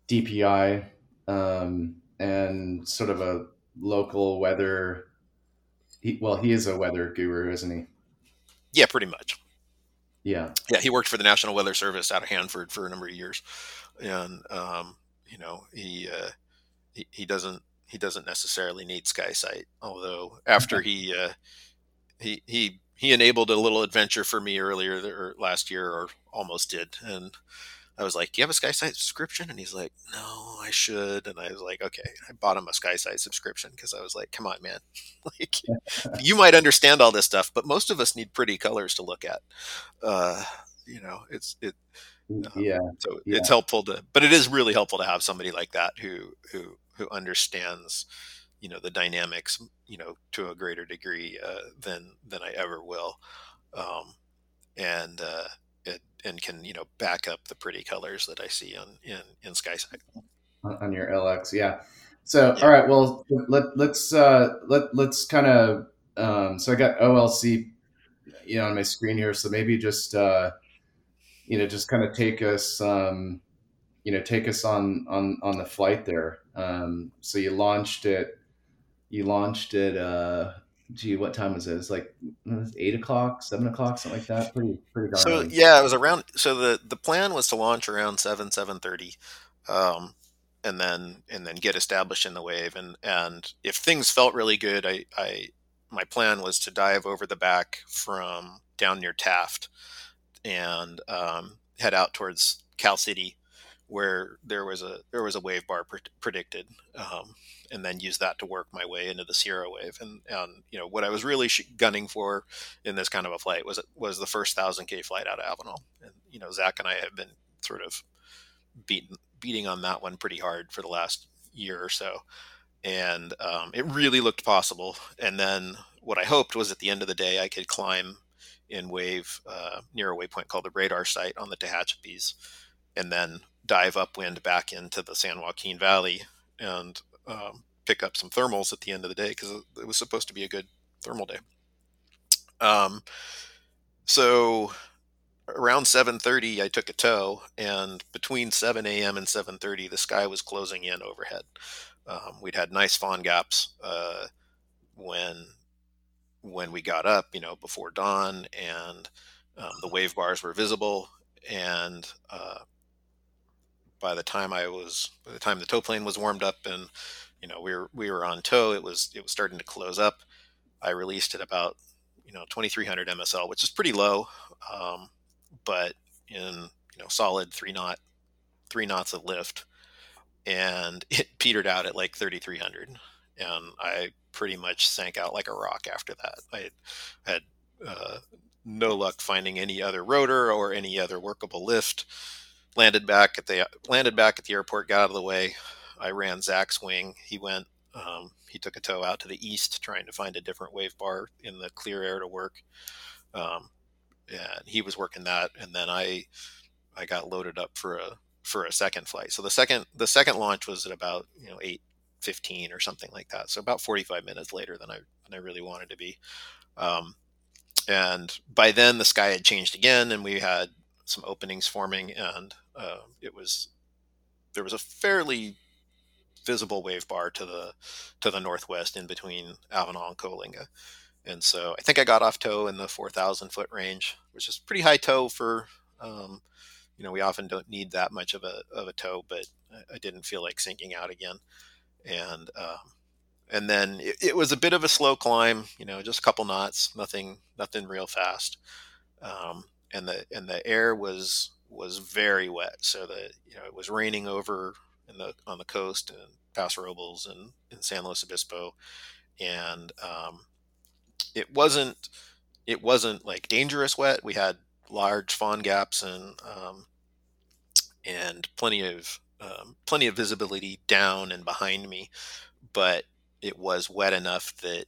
DPE um, and sort of a local weather. He, well, he is a weather guru, isn't he? Yeah, pretty much. Yeah, yeah. He worked for the National Weather Service out of Hanford for a number of years, and um, you know he, uh, he he doesn't he doesn't necessarily need SkySight. Although after he uh, he he he enabled a little adventure for me earlier or last year or almost did and I was like, "Do you have a SkySight subscription?" And he's like, "No, I should." And I was like, "Okay." I bought him a SkySight subscription because I was like, "Come on, man! like, you might understand all this stuff, but most of us need pretty colors to look at. Uh, you know, it's it. Uh, yeah. So yeah. it's helpful to, but it is really helpful to have somebody like that who who who understands you know the dynamics you know to a greater degree uh, than than I ever will, um, and uh, it, and can you know back up the pretty colors that I see on in in SkySight on your LX. Yeah. So yeah. all right, well let let's uh, let let's kind of um, so I got OLC you know on my screen here, so maybe just uh, you know just kind of take us. Um, you know, take us on on on the flight there. Um, so you launched it you launched it uh, gee, what time was it? It's like eight o'clock, seven o'clock, something like that. Pretty, pretty darn. So yeah, it was around. So the the plan was to launch around seven seven thirty, um, and then and then get established in the wave. And and if things felt really good, I I my plan was to dive over the back from down near Taft and um, head out towards Cal City, where there was a there was a wave bar pre- predicted, um, and then use that to work my way into the Sierra wave. And and you know what I was really gunning for in this kind of a flight was was the first thousand k flight out of Avenal. And you know Zach and I have been sort of beating beating on that one pretty hard for the last year or so and um, it really looked possible. And then what I hoped was at the end of the day I could climb in wave uh, near a waypoint called the radar site on the Tehachapis, and then dive upwind back into the San Joaquin Valley and um, pick up some thermals at the end of the day because it was supposed to be a good thermal day. Um, so around 7:30, I took a tow, and between 7 a.m. and 7:30, the sky was closing in overhead. Um, we'd had nice foehn gaps uh, when when we got up, you know, before dawn, and um, the wave bars were visible. And uh, by the time I was, by the time the tow plane was warmed up, and you know, we were we were on tow, it was it was starting to close up. I released at about you know 2300 MSL, which is pretty low, um, but in you know solid three knot three knots of lift. And it petered out at like 3300 and i pretty much sank out like a rock after that. I had uh, no luck finding any other rotor or any other workable lift landed back at the landed back at the airport got out of the way i ran zach's wing he went um, he took a tow out to the east trying to find a different wave bar in the clear air to work um, and he was working that and then i i got loaded up for a for a second flight. So the second the second launch was at about you know eight fifteen or something like that. So about forty five minutes later than I than I really wanted to be. Um, and by then the sky had changed again, and we had some openings forming, and uh, it was there was a fairly visible wave bar to the to the northwest in between Avenal and Coalinga. And so I think I got off tow in the 4,000 foot range, which is pretty high tow for um, you know, we often don't need that much of a of a tow, but I didn't feel like sinking out again, and um, and then it, it, was a bit of a slow climb, you know, just a couple knots, nothing nothing real fast, um, and the and the air was was very wet, so that you know it was raining over in the on the coast and Paso Robles and in San Luis Obispo, and um, it wasn't it wasn't like dangerous wet. We had large foehn gaps and um, and plenty of um, plenty of visibility down and behind me, but it was wet enough that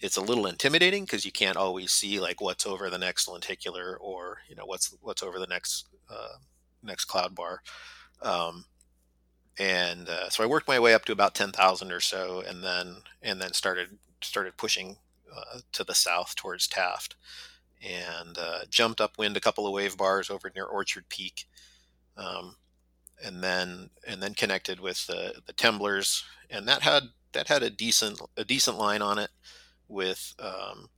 it's a little intimidating because you can't always see like what's over the next lenticular or you know what's what's over the next uh, next cloud bar. Um, and uh, so I worked my way up to about ten thousand or so, and then and then started started pushing uh, to the south towards Taft and uh, jumped upwind a couple of wave bars over near Orchard Peak, um, and then and then connected with the the Temblors, and that had that had a decent a decent line on it with um,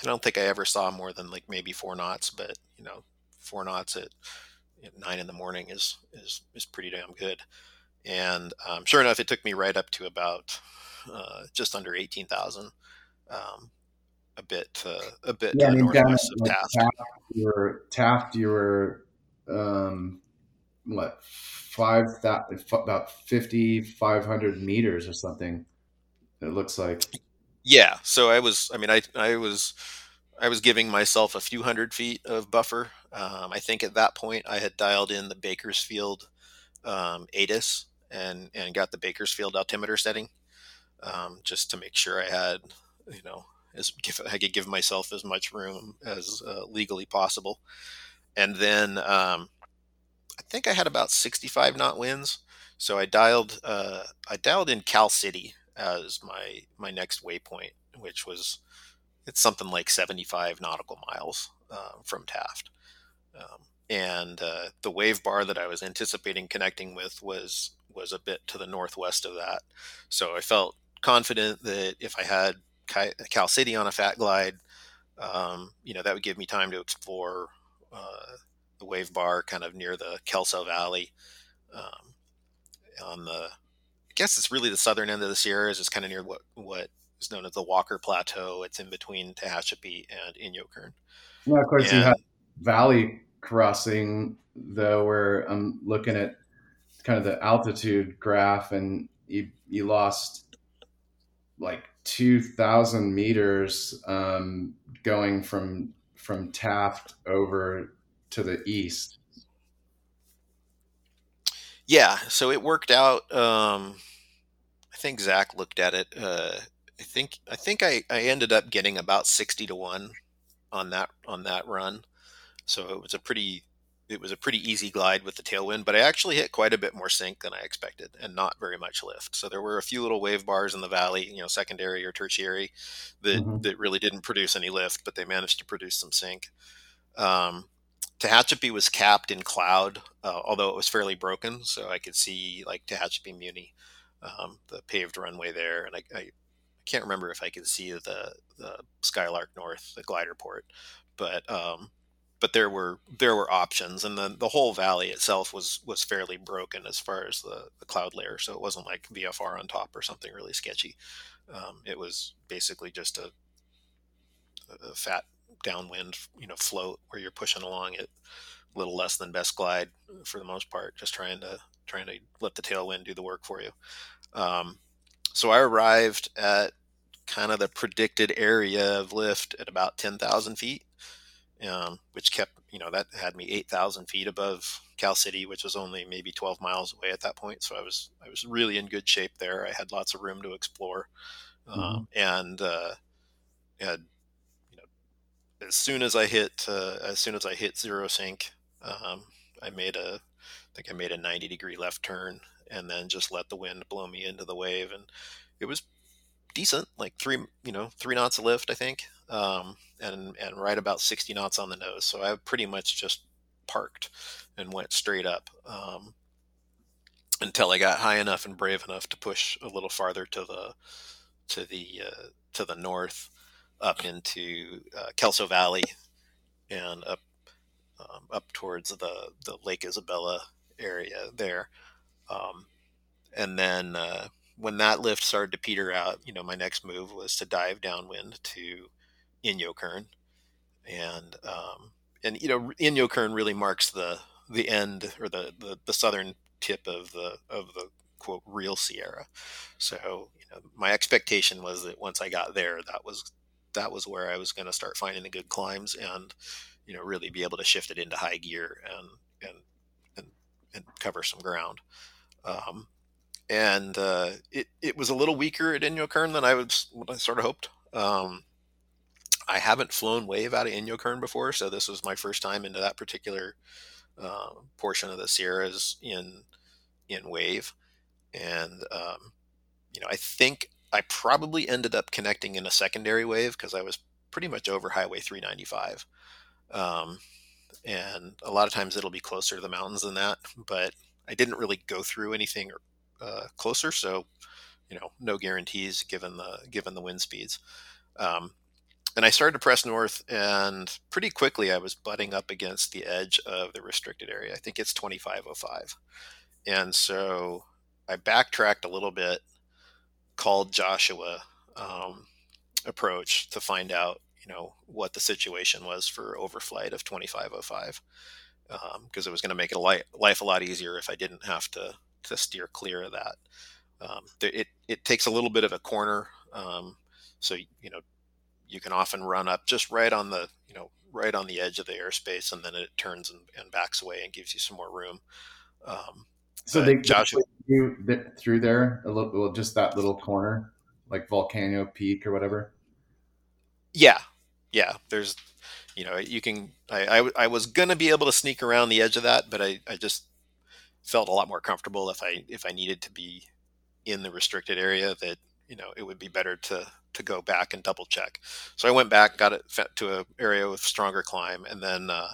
I don't think I ever saw more than like maybe four knots, but you know four knots at nine in the morning is is is pretty damn good. And um, sure enough, it took me right up to about uh, just under eighteen thousand. Um, a bit uh, a bit yeah, I mean, northwest of Taft. Taft. You were Taft. You were um, what five that about 50 500 meters or something it looks like yeah so i was i mean i i was i was giving myself a few hundred feet of buffer um, i think at that point i had dialed in the bakersfield um, ATIS and and got the bakersfield altimeter setting um, just to make sure i had you know as give, I could give myself as much room as uh, legally possible. And then um, I think I had about 65 knot winds. So I dialed uh, I dialed in Cal City as my my next waypoint, which was it's something like 75 nautical miles uh, from Taft. Um, and uh, the wave bar that I was anticipating connecting with was was a bit to the northwest of that. So I felt confident that if I had Cal City on a fat glide. Um, you know, that would give me time to explore uh, the wave bar kind of near the Kelso Valley. Um, on the, guess it's really the southern end of the Sierras. It's kind of near what what is known as the Walker Plateau. It's in between Tehachapi and Inyokern. Yeah, of course, and, you have Valley Crossing, though, where I'm looking at kind of the altitude graph, and you you lost like two thousand meters um, going from from Taft over to the east. Yeah, so it worked out. Um, I think Zach looked at it. Uh, I think I think I, I ended up getting about sixty to one on that on that run. So it was a pretty it was a pretty easy glide with the tailwind, but I actually hit quite a bit more sink than I expected and not very much lift. So there were a few little wave bars in the valley, you know, secondary or tertiary that, mm-hmm. that really didn't produce any lift, but they managed to produce some sink. Um, Tehachapi was capped in cloud, uh, although it was fairly broken. So I could see like Tehachapi Muni, um, the paved runway there. And I, I, can't remember if I could see the, the Skylark North, the glider port, but, um, but there were there were options, and then the whole valley itself was was fairly broken as far as the, the cloud layer. So it wasn't like VFR on top or something really sketchy. Um, it was basically just a, a, fat downwind, you know, float where you're pushing along it a little less than best glide for the most part, just trying to trying to let the tailwind do the work for you. Um, so I arrived at kind of the predicted area of lift at about 10,000 feet um, which kept you know that had me 8,000 feet above Cal City, which was only maybe 12 miles away at that point. So I was I was really in good shape there. I had lots of room to explore, mm-hmm. um, and uh, had as soon as I hit uh, as soon as I hit zero sink, um, I made a I think I made a 90 degree left turn and then just let the wind blow me into the wave, and it was decent, like three you know three knots of lift, I think um, and and right about 60 knots on the nose. So I pretty much just parked and went straight up um, until I got high enough and brave enough to push a little farther to the to the uh, to the north, up into uh, Kelso Valley, and up um, up towards the the Lake Isabella area there. Um, and then uh, when that lift started to peter out, you know, my next move was to dive downwind to Inyokern, and um, and you know Inyokern really marks the the end or the, the, the southern tip of the of the quote real Sierra. So you know my expectation was that once I got there, that was that was where I was going to start finding the good climbs and you know really be able to shift it into high gear and and and, and cover some ground. Um, and uh, it it was a little weaker at Inyokern than I was I sort of hoped. Um, I haven't flown wave out of Inyokern before, so this was my first time into that particular uh, portion of the Sierras in in wave, and um, you know I think I probably ended up connecting in a secondary wave because I was pretty much over Highway 395, um, and a lot of times it'll be closer to the mountains than that, but I didn't really go through anything uh, closer, so you know no guarantees given the given the wind speeds. Um, and I started to press north, and pretty quickly I was butting up against the edge of the restricted area. I think it's 2505. And so I backtracked a little bit, called Joshua um, approach to find out, you know, what the situation was for overflight of 2505, because um, it was going to make it a li- life a lot easier if I didn't have to to steer clear of that. Um, it it takes a little bit of a corner, um, so you know you can often run up just right on the you know right on the edge of the airspace, and then it turns and, and backs away and gives you some more room. Um, so they You through there a little, well, just that little corner, like Volcano Peak or whatever. Yeah, yeah. There's, you know, you can. I I, I was gonna be able to sneak around the edge of that, but I I just felt a lot more comfortable if I if I needed to be in the restricted area that you know it would be better to to go back and double check. So I went back, got it to an area with stronger climb, and then uh,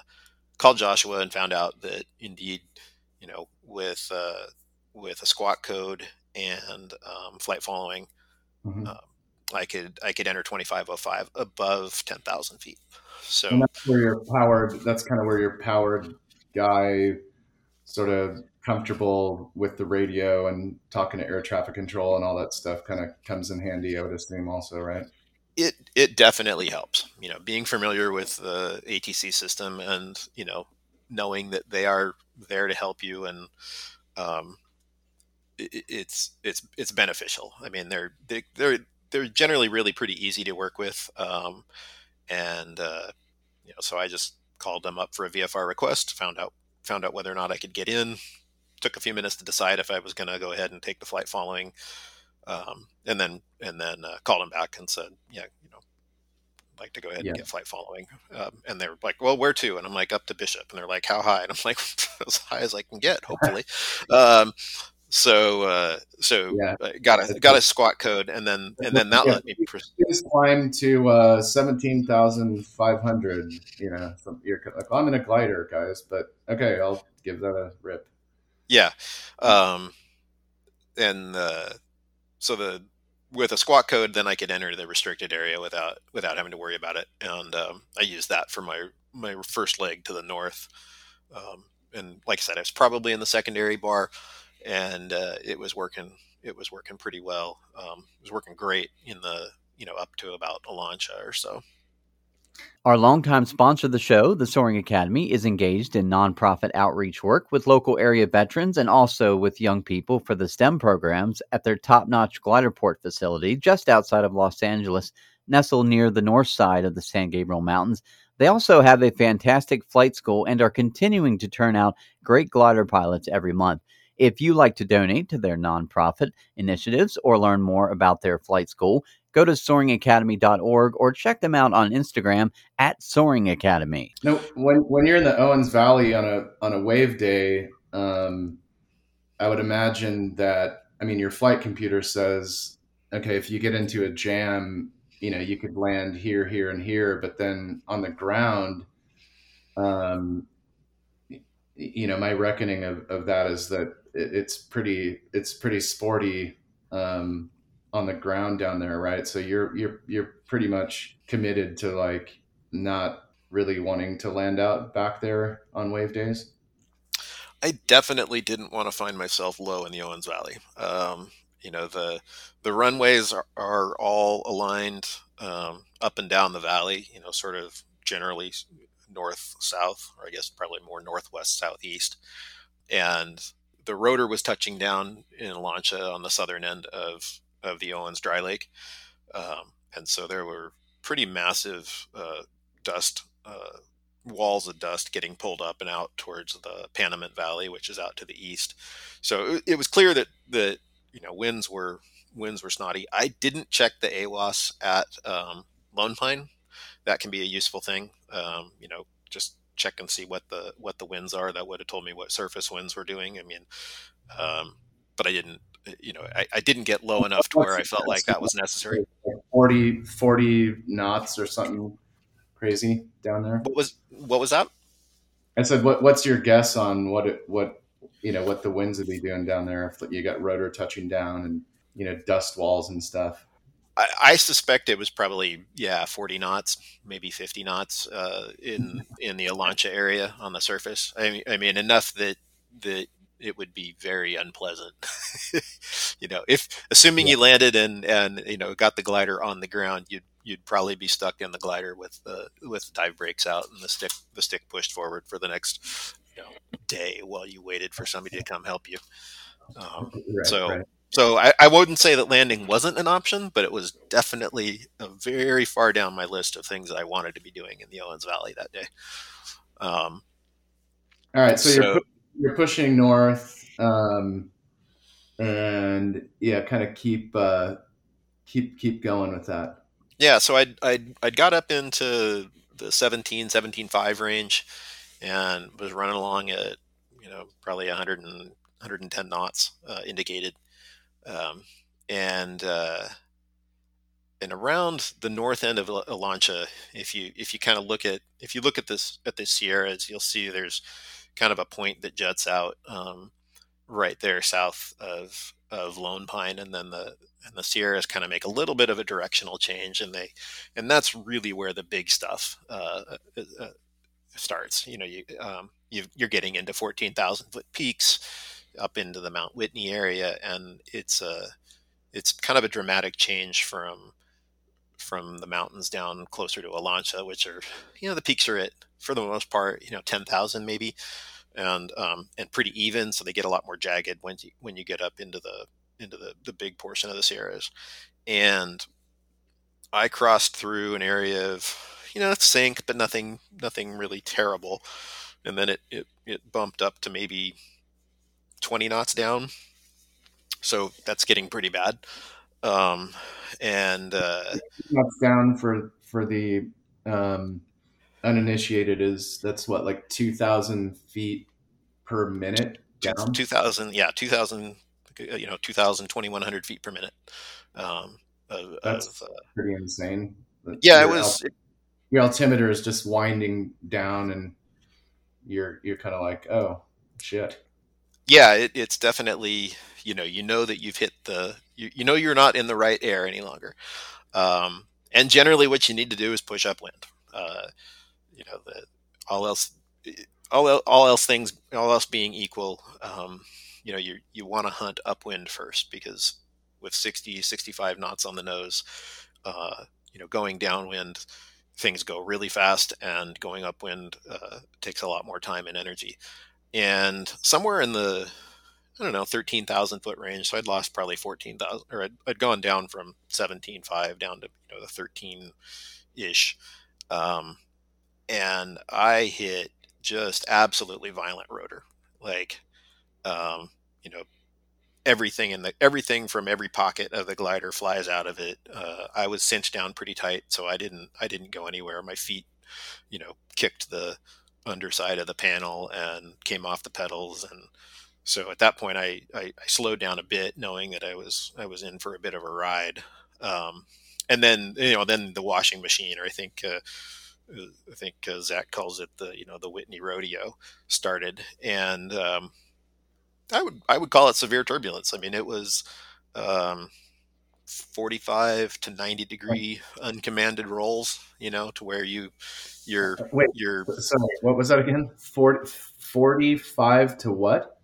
called Joshua and found out that indeed, you know, with uh, with a squawk code and um, flight following, mm-hmm. uh, I could I could enter 2505 above 10,000 feet. So and that's where you're powered. That's kind of where your powered guy sort of comfortable with the radio and talking to air traffic control and all that stuff kind of comes in handy. I would assume also, right? It it definitely helps. You know, being familiar with the ATC system and you know knowing that they are there to help you and um, it's it's it's beneficial. I mean, they're they, they're they're generally really pretty easy to work with, um, and uh, you know, so I just called them up for a VFR request, found out found out whether or not I could get in. Took a few minutes to decide if I was going to go ahead and take the flight following, um, and then and then uh, called them back and said, yeah, you know, I'd like to go ahead yeah. and get flight following. Um, and they're like, well, where to? And I'm like, up to Bishop. And they're like, how high? And I'm like, as high as I can get, hopefully. um, so uh, so yeah. Uh, got a got a squawk code, and then and then that yeah. let me just climb to uh, seventeen thousand five hundred. You know, you're like I'm in a glider, guys, but okay, I'll give that a rip. Yeah, um, and uh, so the with a squawk code, then I could enter the restricted area without without having to worry about it, and um, I used that for my my first leg to the north. Um, and like I said, I was probably in the secondary bar and uh, it was working. It was working pretty well. Um, it was working great in the you know up to about Olancha or so. Our longtime sponsor of the show, the Soaring Academy, is engaged in nonprofit outreach work with local area veterans and also with young people for the STEM programs at their top notch gliderport facility just outside of Los Angeles, nestled near the north side of the San Gabriel Mountains. They also have a fantastic flight school and are continuing to turn out great glider pilots every month. If you like to donate to their nonprofit initiatives or learn more about their flight school, go to soaringacademy.org or check them out on Instagram at Soaring Academy. No, when when you're in the Owens Valley on a on a wave day, um, I would imagine that I mean your flight computer says, okay, if you get into a jam, you know you could land here, here, and here, but then on the ground, um, you know my reckoning of, of that is that it's pretty it's pretty sporty um, on the ground down there, right? So you're you're you're pretty much committed to like not really wanting to land out back there on wave days. I definitely didn't want to find myself low in the Owens Valley. Um, you know the the runways are, are all aligned um, up and down the valley. You know, sort of generally north south, or I guess probably more northwest southeast, and the rotor was touching down in Olancha on the southern end of of the Owens Dry Lake, um, and so there were pretty massive uh, dust uh, walls of dust getting pulled up and out towards the Panamint Valley, which is out to the east. So it, it was clear that the you know winds were winds were snotty. I didn't check the AWOS at um, Lone Pine. That can be a useful thing. Um, you know, just check and see what the what the winds are. That would have told me what surface winds were doing. I mean, um, but I didn't. You know, I, I didn't get low enough to where I felt like that was necessary. 40, 40 knots or something crazy down there. What was what was that? I said, what, what's your guess on what it, what you know what the winds would be doing down there if you got rotor touching down and you know dust walls and stuff? I, I, suspect it was probably yeah 40 knots, maybe 50 knots uh, in in the Olancha area on the surface. I mean, I mean enough that that it would be very unpleasant. you know, if assuming yeah. you landed and and you know got the glider on the ground, you'd you'd probably be stuck in the glider with the with dive brakes out and the stick the stick pushed forward for the next you know, day while you waited for somebody to come help you. Um, right, so. Right so I, I wouldn't say that landing wasn't an option, but it was definitely very far down my list of things that I wanted to be doing in the Owens Valley that day. Um, All right, so, so you're, you're pushing north, um, and yeah, kind of keep uh, keep keep going with that. Yeah, so I I I got up into the 17 17.5 range, and was running along at you know probably 100 and 110 knots uh, indicated um, and uh, and around the north end of Olancha, if you if you kind of look at if you look at this at the Sierras, you'll see there's kind of a point that juts out um, right there south of of lone pine, and then the and the Sierras kind of make a little bit of a directional change, and they and that's really where the big stuff uh, uh, uh starts. You know, you, um, you are getting into fourteen thousand foot peaks up into the Mount Whitney area, and it's a it's kind of a dramatic change from from the mountains down closer to Olancha, which are you know the peaks are at for the most part you know ten thousand maybe, and um, and pretty even, so they get a lot more jagged when you when you get up into the into the the big portion of the Sierras, and I crossed through an area of you know sink, but nothing nothing really terrible, and then it it, it bumped up to maybe 20 knots down. So that's getting pretty bad. Um, and uh, knots down for for the um, uninitiated is that's what like 2,000 feet per minute down. 2,000, yeah, 2,000. You know, 2,000, 2,100 feet per minute. Um, of, that's of, uh, pretty insane. yeah, it was. Alt- your altimeter is just winding down, and you're you're kind of like, oh shit yeah, it, it's definitely you know you know that you've hit the you, you know you're not in the right air any longer, um, and generally what you need to do is push upwind. Uh, you know, all else all all else things all else being equal, um, you know you you want to hunt upwind first because with 60 65 knots on the nose, uh, you know going downwind things go really fast and going upwind uh, takes a lot more time and energy and somewhere in the I don't know, 13,000 foot range. So I'd lost probably 14,000 or I'd, I'd gone down from 17.5 down to, you know, the 13 ish. Um, and I hit just absolutely violent rotor. Like, um, you know, everything in the, everything from every pocket of the glider flies out of it. Uh, I was cinched down pretty tight. So I didn't, I didn't go anywhere. My feet, you know, kicked the, underside of the panel and came off the pedals and so at that point I, I, I slowed down a bit knowing that I was I was in for a bit of a ride. Um, and then you know then the washing machine or I think uh, I think uh, Zach calls it the you know the Whitney rodeo started. And um, I would I would call it severe turbulence. I mean it was um, 45 to 90 degree uncommanded rolls you know to where you you're wait you're sorry what was that again 40, 45 to what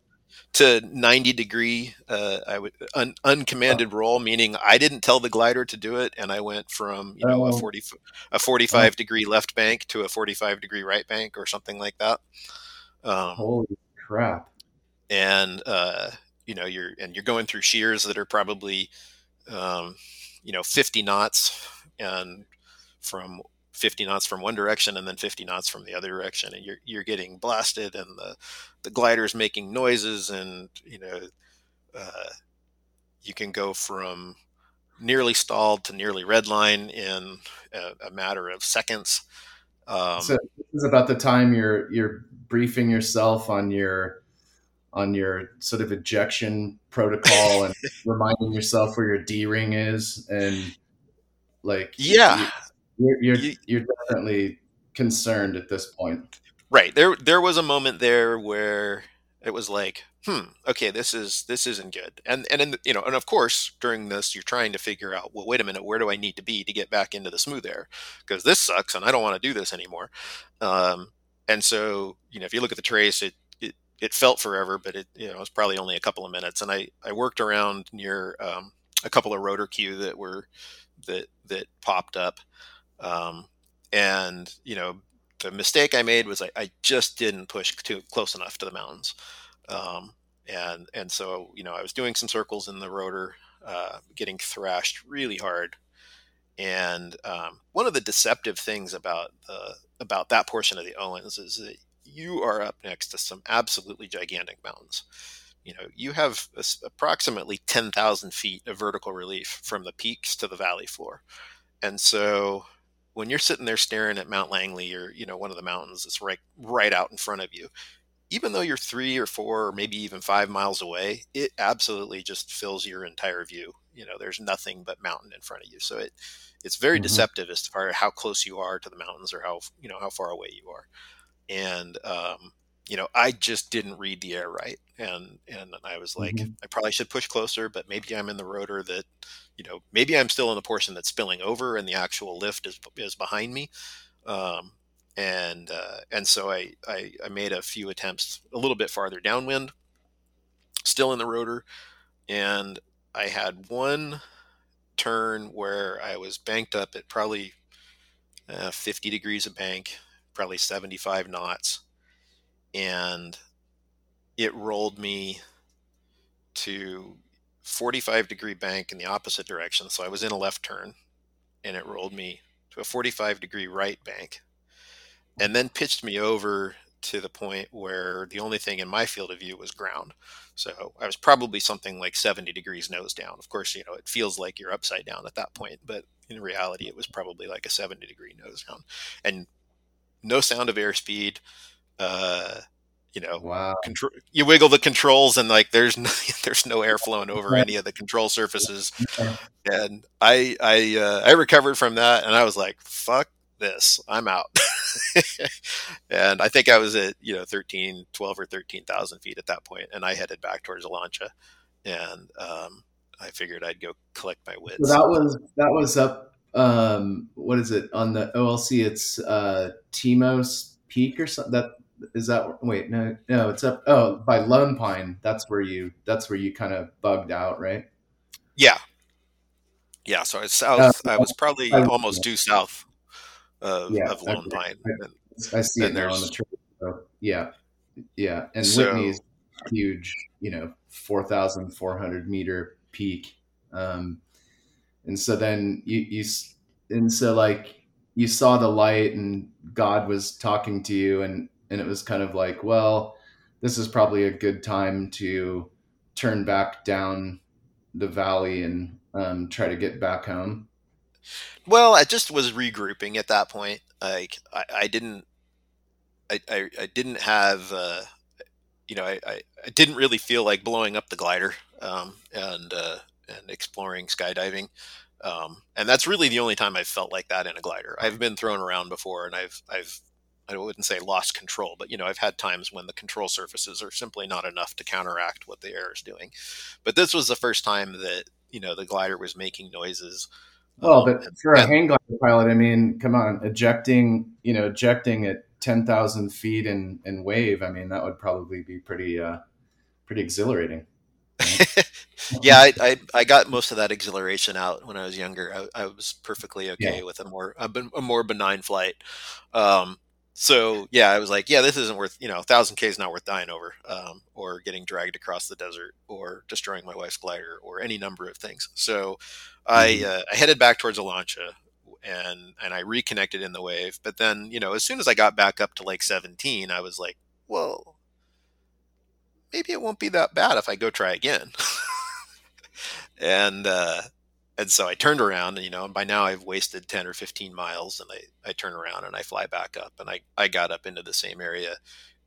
to 90 degree uh, i would un, uncommanded oh. roll meaning i didn't tell the glider to do it and i went from you know oh. a 40 a 45 oh. degree left bank to a 45 degree right bank or something like that um, holy crap and uh, you know you're and you're going through shears that are probably um, you know 50 knots and from 50 knots from one direction and then 50 knots from the other direction and you're you're getting blasted and the the glider's making noises and you know uh, you can go from nearly stalled to nearly redline in a, a matter of seconds. Um, so this is about the time you're you're briefing yourself on your on your sort of ejection protocol and reminding yourself where your D ring is and like yeah. you're you're, you, you're definitely concerned at this point. Right. There there was a moment there where it was like hmm okay this is this isn't good. And and in, you know and of course during this you're trying to figure out well wait a minute where do i need to be to get back into the smooth air? Because this sucks and i don't want to do this anymore. Um, and so you know if you look at the trace it it felt forever, but it you know it was probably only a couple of minutes. And I I worked around near um, a couple of rotor cu that were that that popped up, um, and you know the mistake I made was I, I just didn't push too close enough to the mountains, um, and and so you know I was doing some circles in the rotor, uh, getting thrashed really hard. And um, one of the deceptive things about the about that portion of the Owens is that you are up next to some absolutely gigantic mountains. You know, you have approximately 10,000 feet of vertical relief from the peaks to the valley floor. And so when you're sitting there staring at Mount Langley or, you know, one of the mountains that's right, right out in front of you, even though you're three or four or maybe even five miles away, it absolutely just fills your entire view. You know, there's nothing but mountain in front of you. So it, it's very mm-hmm. deceptive as as how close you are to the mountains or how, you know, how far away you are and um, you know, I just didn't read the air right, and and I was like, mm-hmm. I probably should push closer, but maybe I'm in the rotor that, you know, maybe I'm still in the portion that's spilling over, and the actual lift is is behind me, um, and uh, and so I, I I made a few attempts a little bit farther downwind, still in the rotor, and I had one turn where I was banked up at probably uh, 50 degrees of bank, probably 75 knots, and it rolled me to 45 degree bank in the opposite direction. So I was in a left turn, and it rolled me to a 45 degree right bank, and then pitched me over to the point where the only thing in my field of view was ground. So I was probably something like 70 degrees nose down. Of course, you know, it feels like you're upside down at that point, but in reality, it was probably like a 70 degree nose down and no sound of airspeed. Uh, you know, wow. Control, you wiggle the controls and like there's no, there's no air flowing over any of the control surfaces. And I I uh, I recovered from that and I was like, fuck this, I'm out. and I think I was at, you know, 13, 12 or 13,000 feet at that point, And I headed back towards Olancha. And um, I figured I'd go collect my wits. So that was, that was up, um, what is it on the OLC? It's uh, Timos Peak or something. That is that, wait, no, no, it's up. Oh, by Lone Pine. That's where you, that's where you kind of bugged out, right? Yeah. Yeah. So it's south. Uh, I was probably almost due south of, yeah, of Lone Pine. I, I see it there on the trip. So, yeah, yeah, and so, Whitney's huge, you know, four thousand four hundred meter peak, um, and so then you you and so like you saw the light and God was talking to you, and and it was kind of like, well, this is probably a good time to turn back down the valley and um, try to get back home. Well, I just was regrouping at that point. Like I, I didn't, I, I, I, didn't have, uh, you know, I, I, I, didn't really feel like blowing up the glider um, and uh, and exploring skydiving. Um, and that's really the only time I've felt like that in a glider. I've been thrown around before, and I've I've I wouldn't say lost control, but you know I've had times when the control surfaces are simply not enough to counteract what the air is doing. But this was the first time that you know the glider was making noises well, but for a hang glider pilot, I mean, come on, ejecting, you know, ejecting at ten thousand feet in in wave. I mean, that would probably be pretty, uh, pretty exhilarating. yeah, I, I, I got most of that exhilaration out when I was younger. I, I was perfectly okay yeah. with a more a, a more benign flight. Um, so yeah, I was like, yeah, this isn't worth you know, thousand k is not worth dying over, um, or getting dragged across the desert, or destroying my wife's glider, or any number of things. So I mm-hmm. uh, I headed back towards Olancha, and and I reconnected in the wave. But then you know, as soon as I got back up to like 17, I was like, well, maybe it won't be that bad if I go try again. and uh, and so I turned around, you know, and by now I've wasted 10 or 15 miles and I, I turn around and I fly back up and I, I got up into the same area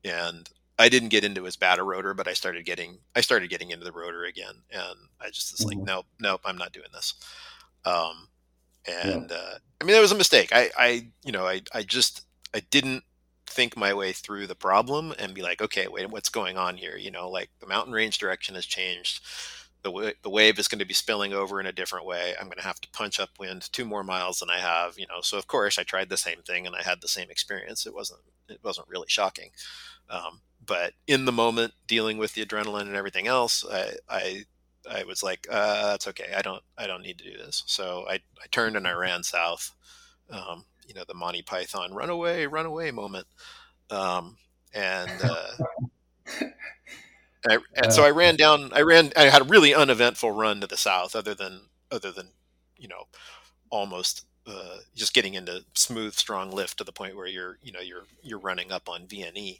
and I didn't get into as bad a rotor, but I started getting, I started getting into the rotor again. And I just was mm-hmm. like, nope, nope, I'm not doing this. Um, and, yeah. uh, I mean, that was a mistake. I, I, you know, I, I just, I didn't think my way through the problem and be like, okay, wait, what's going on here? You know, like the mountain range direction has changed the, the wave is going to be spilling over in a different way. I'm going to have to punch upwind two more miles than I have, you know. So of course I tried the same thing and I had the same experience. It wasn't it wasn't really shocking, um, but in the moment, dealing with the adrenaline and everything else, I I, I was like, uh, that's okay. I don't I don't need to do this. So I I turned and I ran south. Um, you know the Monty Python run away, run away moment. Um, and uh, And, I, and so I ran down. I ran. I had a really uneventful run to the south, other than other than you know almost uh, just getting into smooth, strong lift to the point where you're you know you're you're running up on VNE,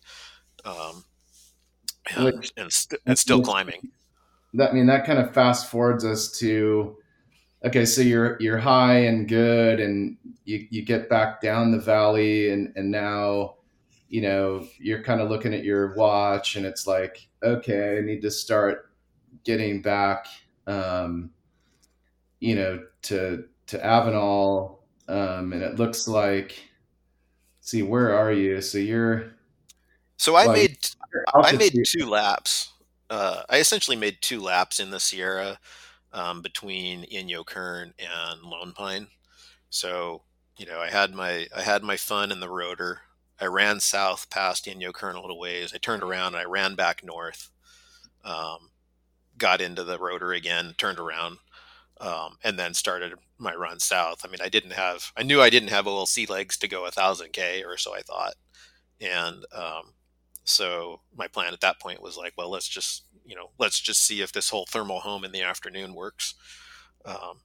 um, and, Which, and, st- and still climbing. That I mean that kind of fast forwards us to okay, so you're you're high and good, and you you get back down the valley, and and now you know, you're kind of looking at your watch and it's like, okay, I need to start getting back, um, you know, to, to Avenal. Um, and it looks like, see, where are you? So you're, So I Well, made I made two laps. Uh, I essentially made two laps in the Sierra um, between Inyo Kern and Lone Pine. So you know, I had my I had my fun in the rotor. I ran south past Inyo Kern a little ways. I turned around and I ran back north. Um, got into the rotor again, turned around, um, and then started my run south. I mean, I didn't have I knew I didn't have OLC legs to go a thousand k or so I thought, and um, so my plan at that point was like, well, let's just you know let's just see if this whole thermal home in the afternoon works. Um,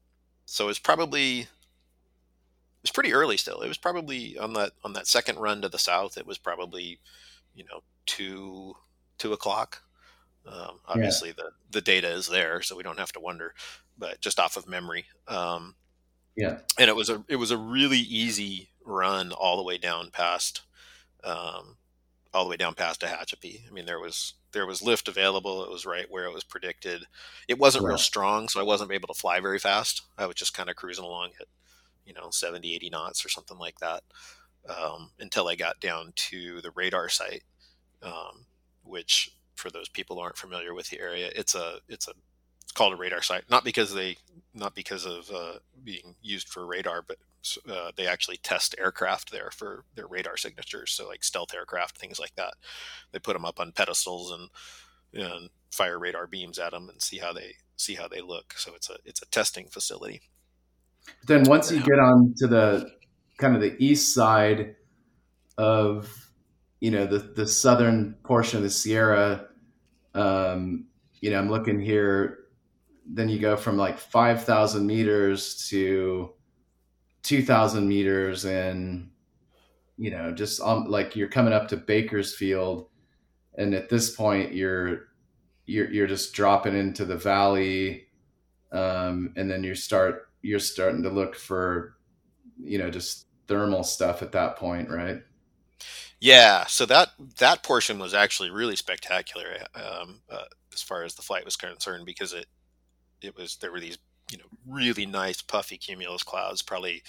so it's probably was pretty early still. It was probably on that on that second run to the south. It was probably you know two two o'clock. Um, obviously, the the data is there, so we don't have to wonder. But just off of memory, um, Yeah. and it was a it was a really easy run all the way down past um, all the way down past Tehachapi. I mean, there was there was lift available. It was right where it was predicted. It wasn't real strong, so I wasn't able to fly very fast. I was just kind of cruising along at you know 70, 80 knots or something like that um, until I got down to the radar site, um, which for those people who aren't familiar with the area, it's a it's a it's called a radar site, not because they not because of uh, being used for radar, but uh, they actually test aircraft there for their radar signatures. So like stealth aircraft, things like that. They put them up on pedestals and and fire radar beams at them and see how they see how they look. So it's a it's a testing facility. Then once you get on to the kind of the east side of you know the the southern portion of the Sierra, um, you know I'm looking here. Then you go from like five thousand meters to two thousand meters, and you know just um, like you're coming up to Bakersfield, and at this point you're you're you're just dropping into the valley, um, and then you start you're starting to look for you know just thermal stuff at that point, right? Yeah, so that that portion was actually really spectacular um, uh, as far as the flight was concerned because it it was there were these you know really nice puffy cumulus clouds, probably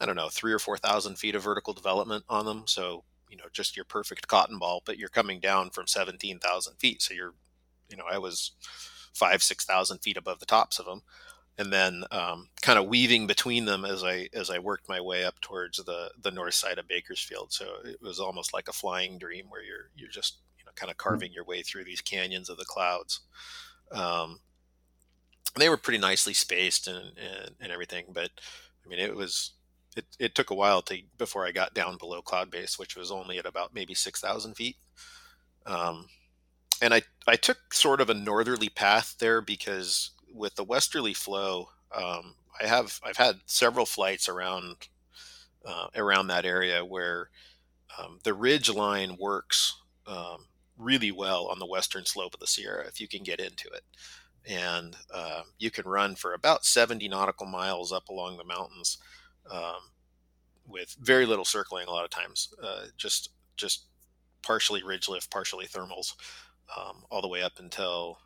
I don't know three or four thousand feet of vertical development on them. So you know just your perfect cotton ball, but you're coming down from seventeen thousand feet, so you're you know I was five six thousand feet above the tops of them and then um, kind of weaving between them as I as I worked my way up towards the the north side of Bakersfield. So it was almost like a flying dream where you're you're just you know kind of carving your way through these canyons of the clouds. Um, they were pretty nicely spaced and, and and everything, but I mean it was it, it took a while to before I got down below cloud base, which was only at about maybe six thousand feet. Um, and I I took sort of a northerly path there because with the westerly flow, um, I have I've had several flights around uh, around that area where um, the ridge line works um, really well on the western slope of the Sierra if you can get into it, and uh, you can run for about 70 nautical miles up along the mountains um, with very little circling a lot of times, uh, just just partially ridge lift, partially thermals, um, all the way up until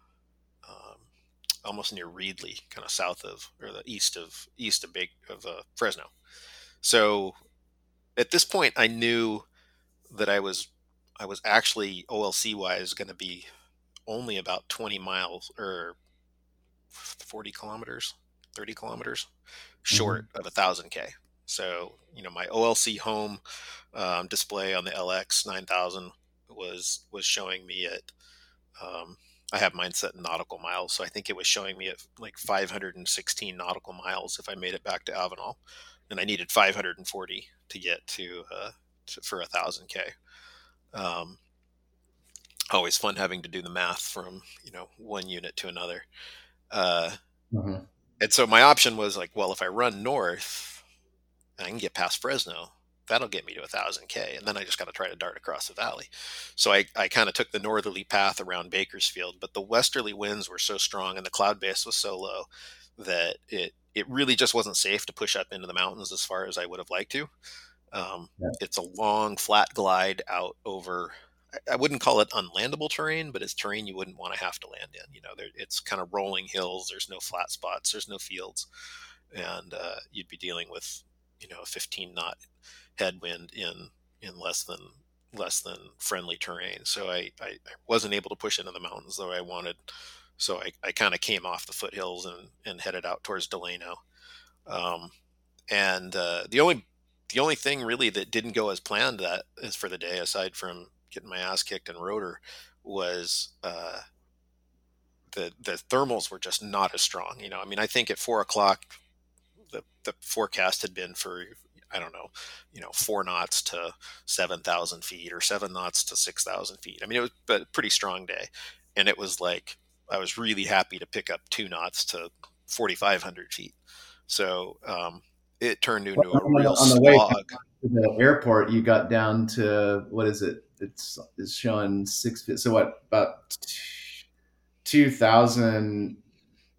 almost near Reedley, kind of south of or the east of east of Big of uh, Fresno. So at this point, I knew that I was I was actually OLC wise going to be only about 20 miles or 40 kilometers, 30 kilometers short of a thousand K. So, you know, my OLC home um, display on the LX 9000 was, was showing me at, um, I have mine set in nautical miles, so I think it was showing me at like 516 nautical miles if I made it back to Avenal, and I needed 540 to get to, uh, to for a thousand k. Um, always fun having to do the math from you know one unit to another. Uh, Mhm. and so my option was like, well, if I run north, I can get past Fresno. That'll get me to a thousand K. And then I just got to try to dart across the valley. So I, I kind of took the northerly path around Bakersfield, but the westerly winds were so strong and the cloud base was so low that it, it really just wasn't safe to push up into the mountains as far as I would have liked to. Um, Yeah. It's a long, flat glide out over I- I wouldn't call it unlandable terrain, but it's terrain you wouldn't want to have to land in. You know, there, it's kind of rolling hills. There's no flat spots. There's no fields, and uh, you'd be dealing with you know a 15 knot headwind in in less than less than friendly terrain. So I, I, I wasn't able to push into the mountains though I wanted. So I, I kind of came off the foothills and, and headed out towards Delano. Um, and uh, the only the only thing really that didn't go as planned that is for the day, aside from getting my ass kicked in rotor, was uh, the the thermals were just not as strong. You know, I mean, I think at four o'clock, the the forecast had been for I don't know, you know, four knots to seven thousand feet or seven knots to six thousand feet. I mean, it was a pretty strong day, and it was like I was really happy to pick up two knots to forty five hundred feet. So um, it turned into well, a real on the slog. Way to the airport, you got down to what is it? It's it's showing six feet. So what about 2000,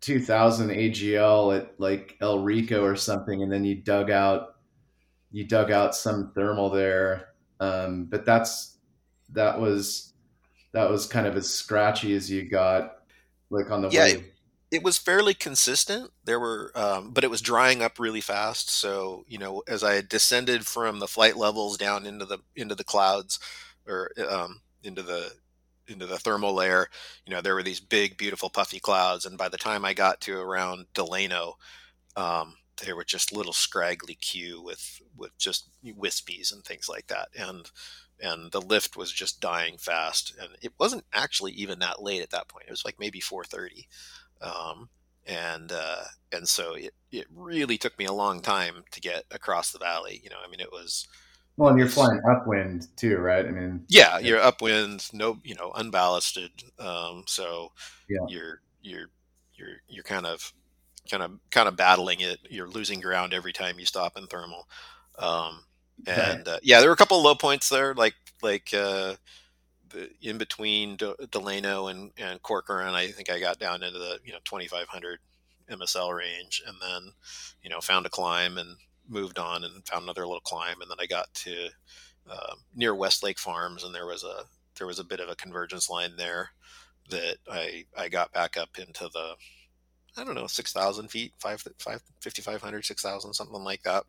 2000 AGL at like El Rico or something, and then you dug out you dug out some thermal there. Um, but that's that was that was kind of as scratchy as you got, like on the yeah, way it was fairly consistent. There were, um, but it was drying up really fast. So you know, as I descended from the flight levels down into the into the clouds, or um, into the into the thermal layer, you know, there were these big, beautiful, puffy clouds. And by the time I got to around Delano, um, there were just little scraggly cu with with just wispies and things like that. And and the lift was just dying fast. And it wasn't actually even that late at that point. It was like maybe 4:30. Um, and uh, and so it, it really took me a long time to get across the valley. You know, I mean, it was. Well, and you're flying upwind too, right? I mean, yeah, you're upwind, no, you know, unballasted. Um, so yeah. you're you're you're you're kind of kind of kind of battling it. You're losing ground every time you stop in thermal. Um, and uh, yeah, there were a couple of low points there, like like uh, in between Delano and, and Corcoran, I think I got down into the you know 2500 MSL range, and then you know found a climb and moved on and found another little climb, and then I got to uh, near Westlake Farms, and there was a there was a bit of a convergence line there that I I got back up into the I don't know 6,000 feet, five five fifty five hundred, six thousand, something like that.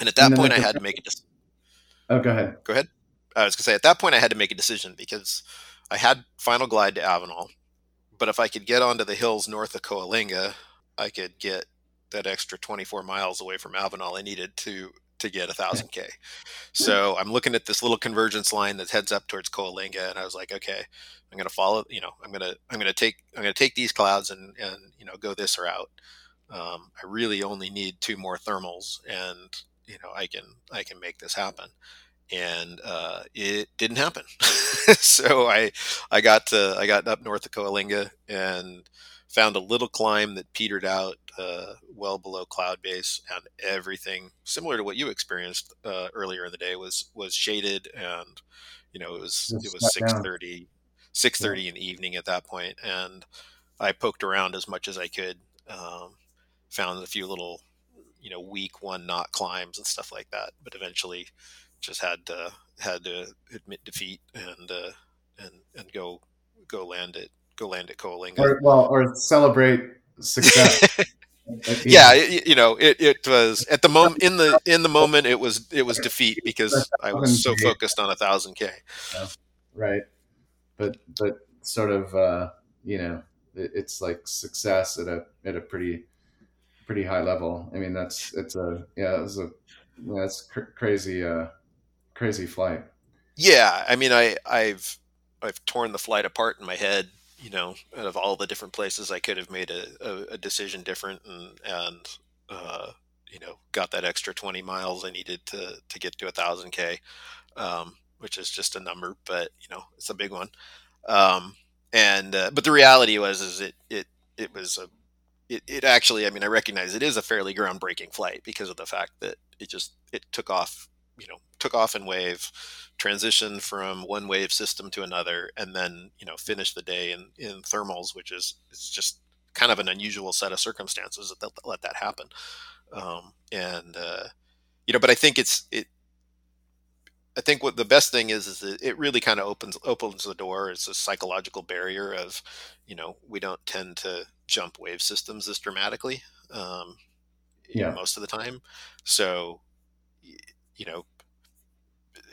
And at that and point, I had to make a decision. Oh, go ahead. Go ahead. I was gonna say at that point I had to make a decision because I had final glide to Avenal, but if I could get onto the hills north of Coalinga, I could get that extra 24 miles away from Avenal I needed to to get a thousand k. So I'm looking at this little convergence line that heads up towards Coalinga, and I was like, okay, I'm gonna follow. You know, I'm gonna I'm gonna take I'm gonna take these clouds and and you know go this route. Um, I really only need two more thermals, and you know I can I can make this happen and uh, it didn't happen. so I I got to, I got up north of Coalinga and found a little climb that petered out uh, well below cloud base, and everything similar to what you experienced uh, earlier in the day was was shaded, and you know it was it was six thirty. 6.30 yeah. in the evening at that point and i poked around as much as i could um, found a few little you know weak one knot climbs and stuff like that but eventually just had to had to admit defeat and uh, and and go go land it go land at Coalinga. Or, well, or celebrate success. yeah, it, you know, it, it was at the moment in the in the moment it was it was defeat because I was so focused on a thousand k. Right, but but sort of uh, you know it, it's like success at a at a pretty pretty high level. I mean that's it's a yeah it's a that's cr- crazy uh, crazy flight. Yeah, I mean, I I've I've torn the flight apart in my head. You know, out of all the different places I could have made a, a, a decision different, and and uh, you know, got that extra twenty miles I needed to to get to a thousand k, um, which is just a number, but you know, it's a big one. Um, and uh, but the reality was is it it it was a it, it actually I mean I recognize it is a fairly groundbreaking flight because of the fact that it just it took off you know took off in wave transitioned from one wave system to another and then you know finished the day in in thermals which is it's just kind of an unusual set of circumstances that, let that happen um, and uh, you know but i think it's it I think what the best thing is is that it really kind of opens opens the door. It's a psychological barrier of, you know, we don't tend to jump wave systems this dramatically, um, yeah. most of the time. So you know,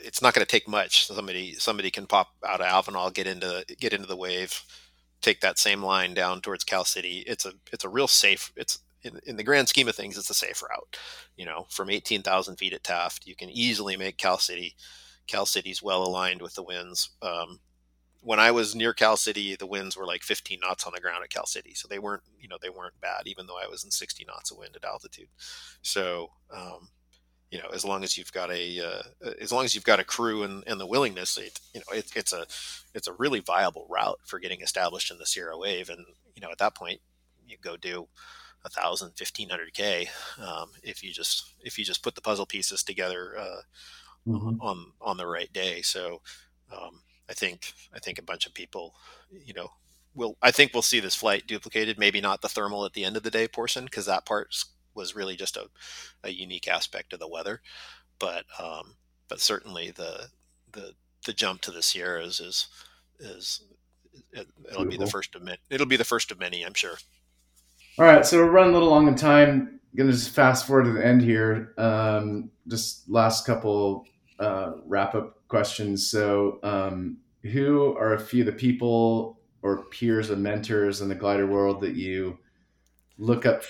it's not going to take much. Somebody somebody can pop out of Avenal, get into get into the wave, take that same line down towards Cal City. It's a it's a real safe. It's in, in the grand scheme of things, it's a safe route. You know, from eighteen thousand feet at Taft, you can easily make Cal City. Cal City's well aligned with the winds. Um, when I was near Cal City, the winds were like 15 knots on the ground at Cal City, so they weren't, you know, they weren't bad, even though I was in 60 knots of wind at altitude. So, um, you know, as long as you've got a, uh, as long as you've got a crew and, and the willingness, it, you know, it, it's a, it's a really viable route for getting established in the Sierra Wave. And you know, at that point, you go do a thousand, fifteen hundred k um, if you just if you just put the puzzle pieces together uh, mm-hmm. on on the right day. So. Um, I think I think a bunch of people, you know, will I think we'll see this flight duplicated. Maybe not the thermal at the end of the day portion because that part was really just a, a unique aspect of the weather, but um, but certainly the the the jump to the Sierras is is it, will be the first of many. It'll be the first of many, I'm sure. All right, so we're running a little long in time. I'm Gonna just fast forward to the end here. Um, just last couple uh, wrap up questions. So, um, who are a few of the people or peers and mentors in the glider world that you look up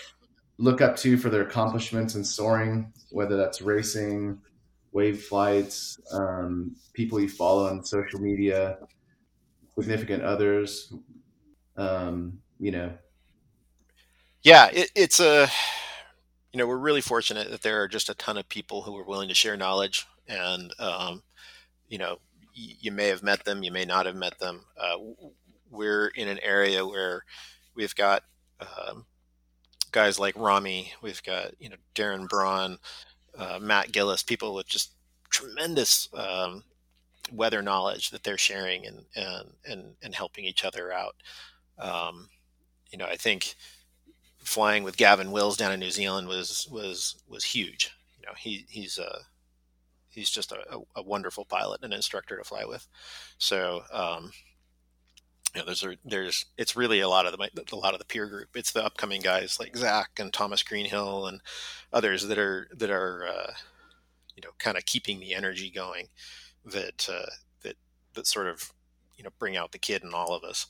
look up to for their accomplishments in soaring, whether that's racing, wave flights, um, people you follow on social media, significant others, um, you know. Yeah, it, it's a, you know, we're really fortunate that there are just a ton of people who are willing to share knowledge and, um, you know, you may have met them, you may not have met them. Uh, we're in an area where we've got um, guys like Rami, we've got you know Darren Braun, uh, Matt Gillis, people with just tremendous um, weather knowledge that they're sharing and and and, and helping each other out. Um, you know, I think flying with Gavin Wills down in New Zealand was was was huge. You know, he he's a he's just a, a, wonderful pilot and instructor to fly with. So, um, you know, there's a, there's it's really a lot of the a lot of the peer group. It's the upcoming guys like Zach and Thomas Greenhill and others that are that are uh, you know kind of keeping the energy going that uh, that that sort of you know bring out the kid in all of us.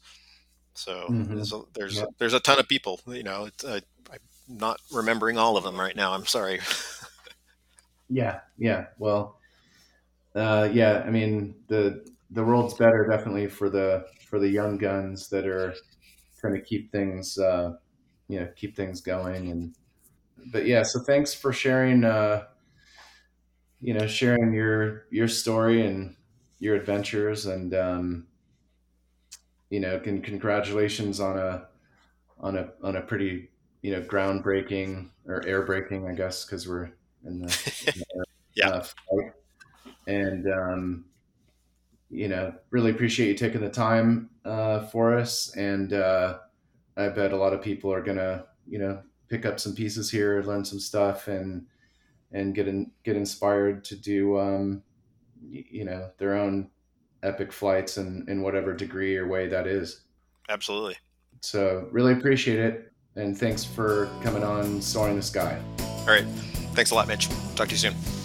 So mm-hmm. there's a, there's, yeah. a, there's a ton of people. You know, uh, I'm not remembering all of them right now. I'm sorry. Yeah, yeah. Well, uh, yeah. I mean, the the world's better definitely for the for the young guns that are trying to keep things, uh, you know, keep things going. And but yeah, so thanks for sharing. Uh, you know, sharing your your story and your adventures, and um, you know, can congratulations on a on a on a pretty you know groundbreaking or air breaking, I guess, because we're in the, in the yeah. Uh. And um, you know, really appreciate you taking the time uh, for us. And uh, I bet a lot of people are gonna, you know, pick up some pieces here, learn some stuff, and and get in, get inspired to do, um, you know, their own epic flights in, in whatever degree or way that is. Absolutely. So really appreciate it. And thanks for coming on Soaring the Sky. All right. Thanks a lot, Mitch. Talk to you soon.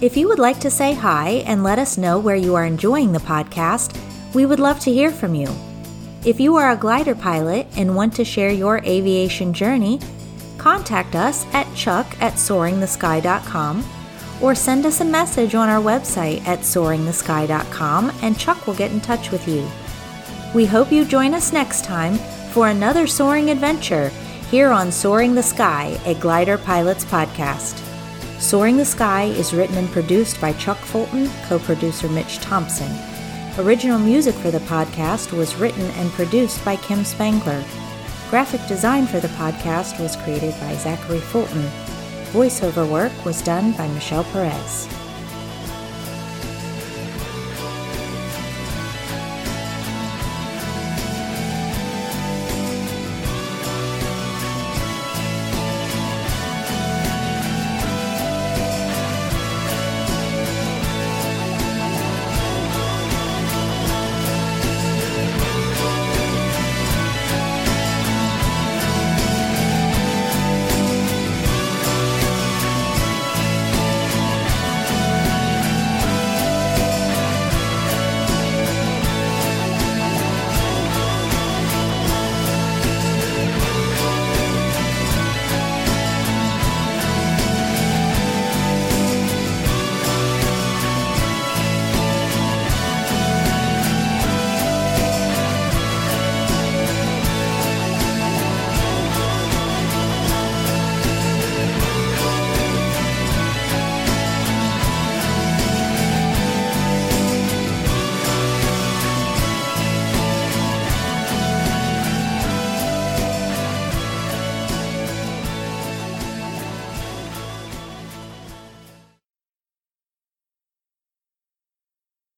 If you would like to say hi and let us know where you are enjoying the podcast, we would love to hear from you. If you are a glider pilot and want to share your aviation journey, contact us at chuck at soaringthesky.com or send us a message on our website at soaringthesky.com and Chuck will get in touch with you. We hope you join us next time for another soaring adventure here on Soaring the Sky, a Glider Pilots podcast. Soaring the Sky is written and produced by Chuck Fulton, co producer Mitch Thompson. Original music for the podcast was written and produced by Kim Spangler. Graphic design for the podcast was created by Zachary Fulton. Voiceover work was done by Michelle Perez.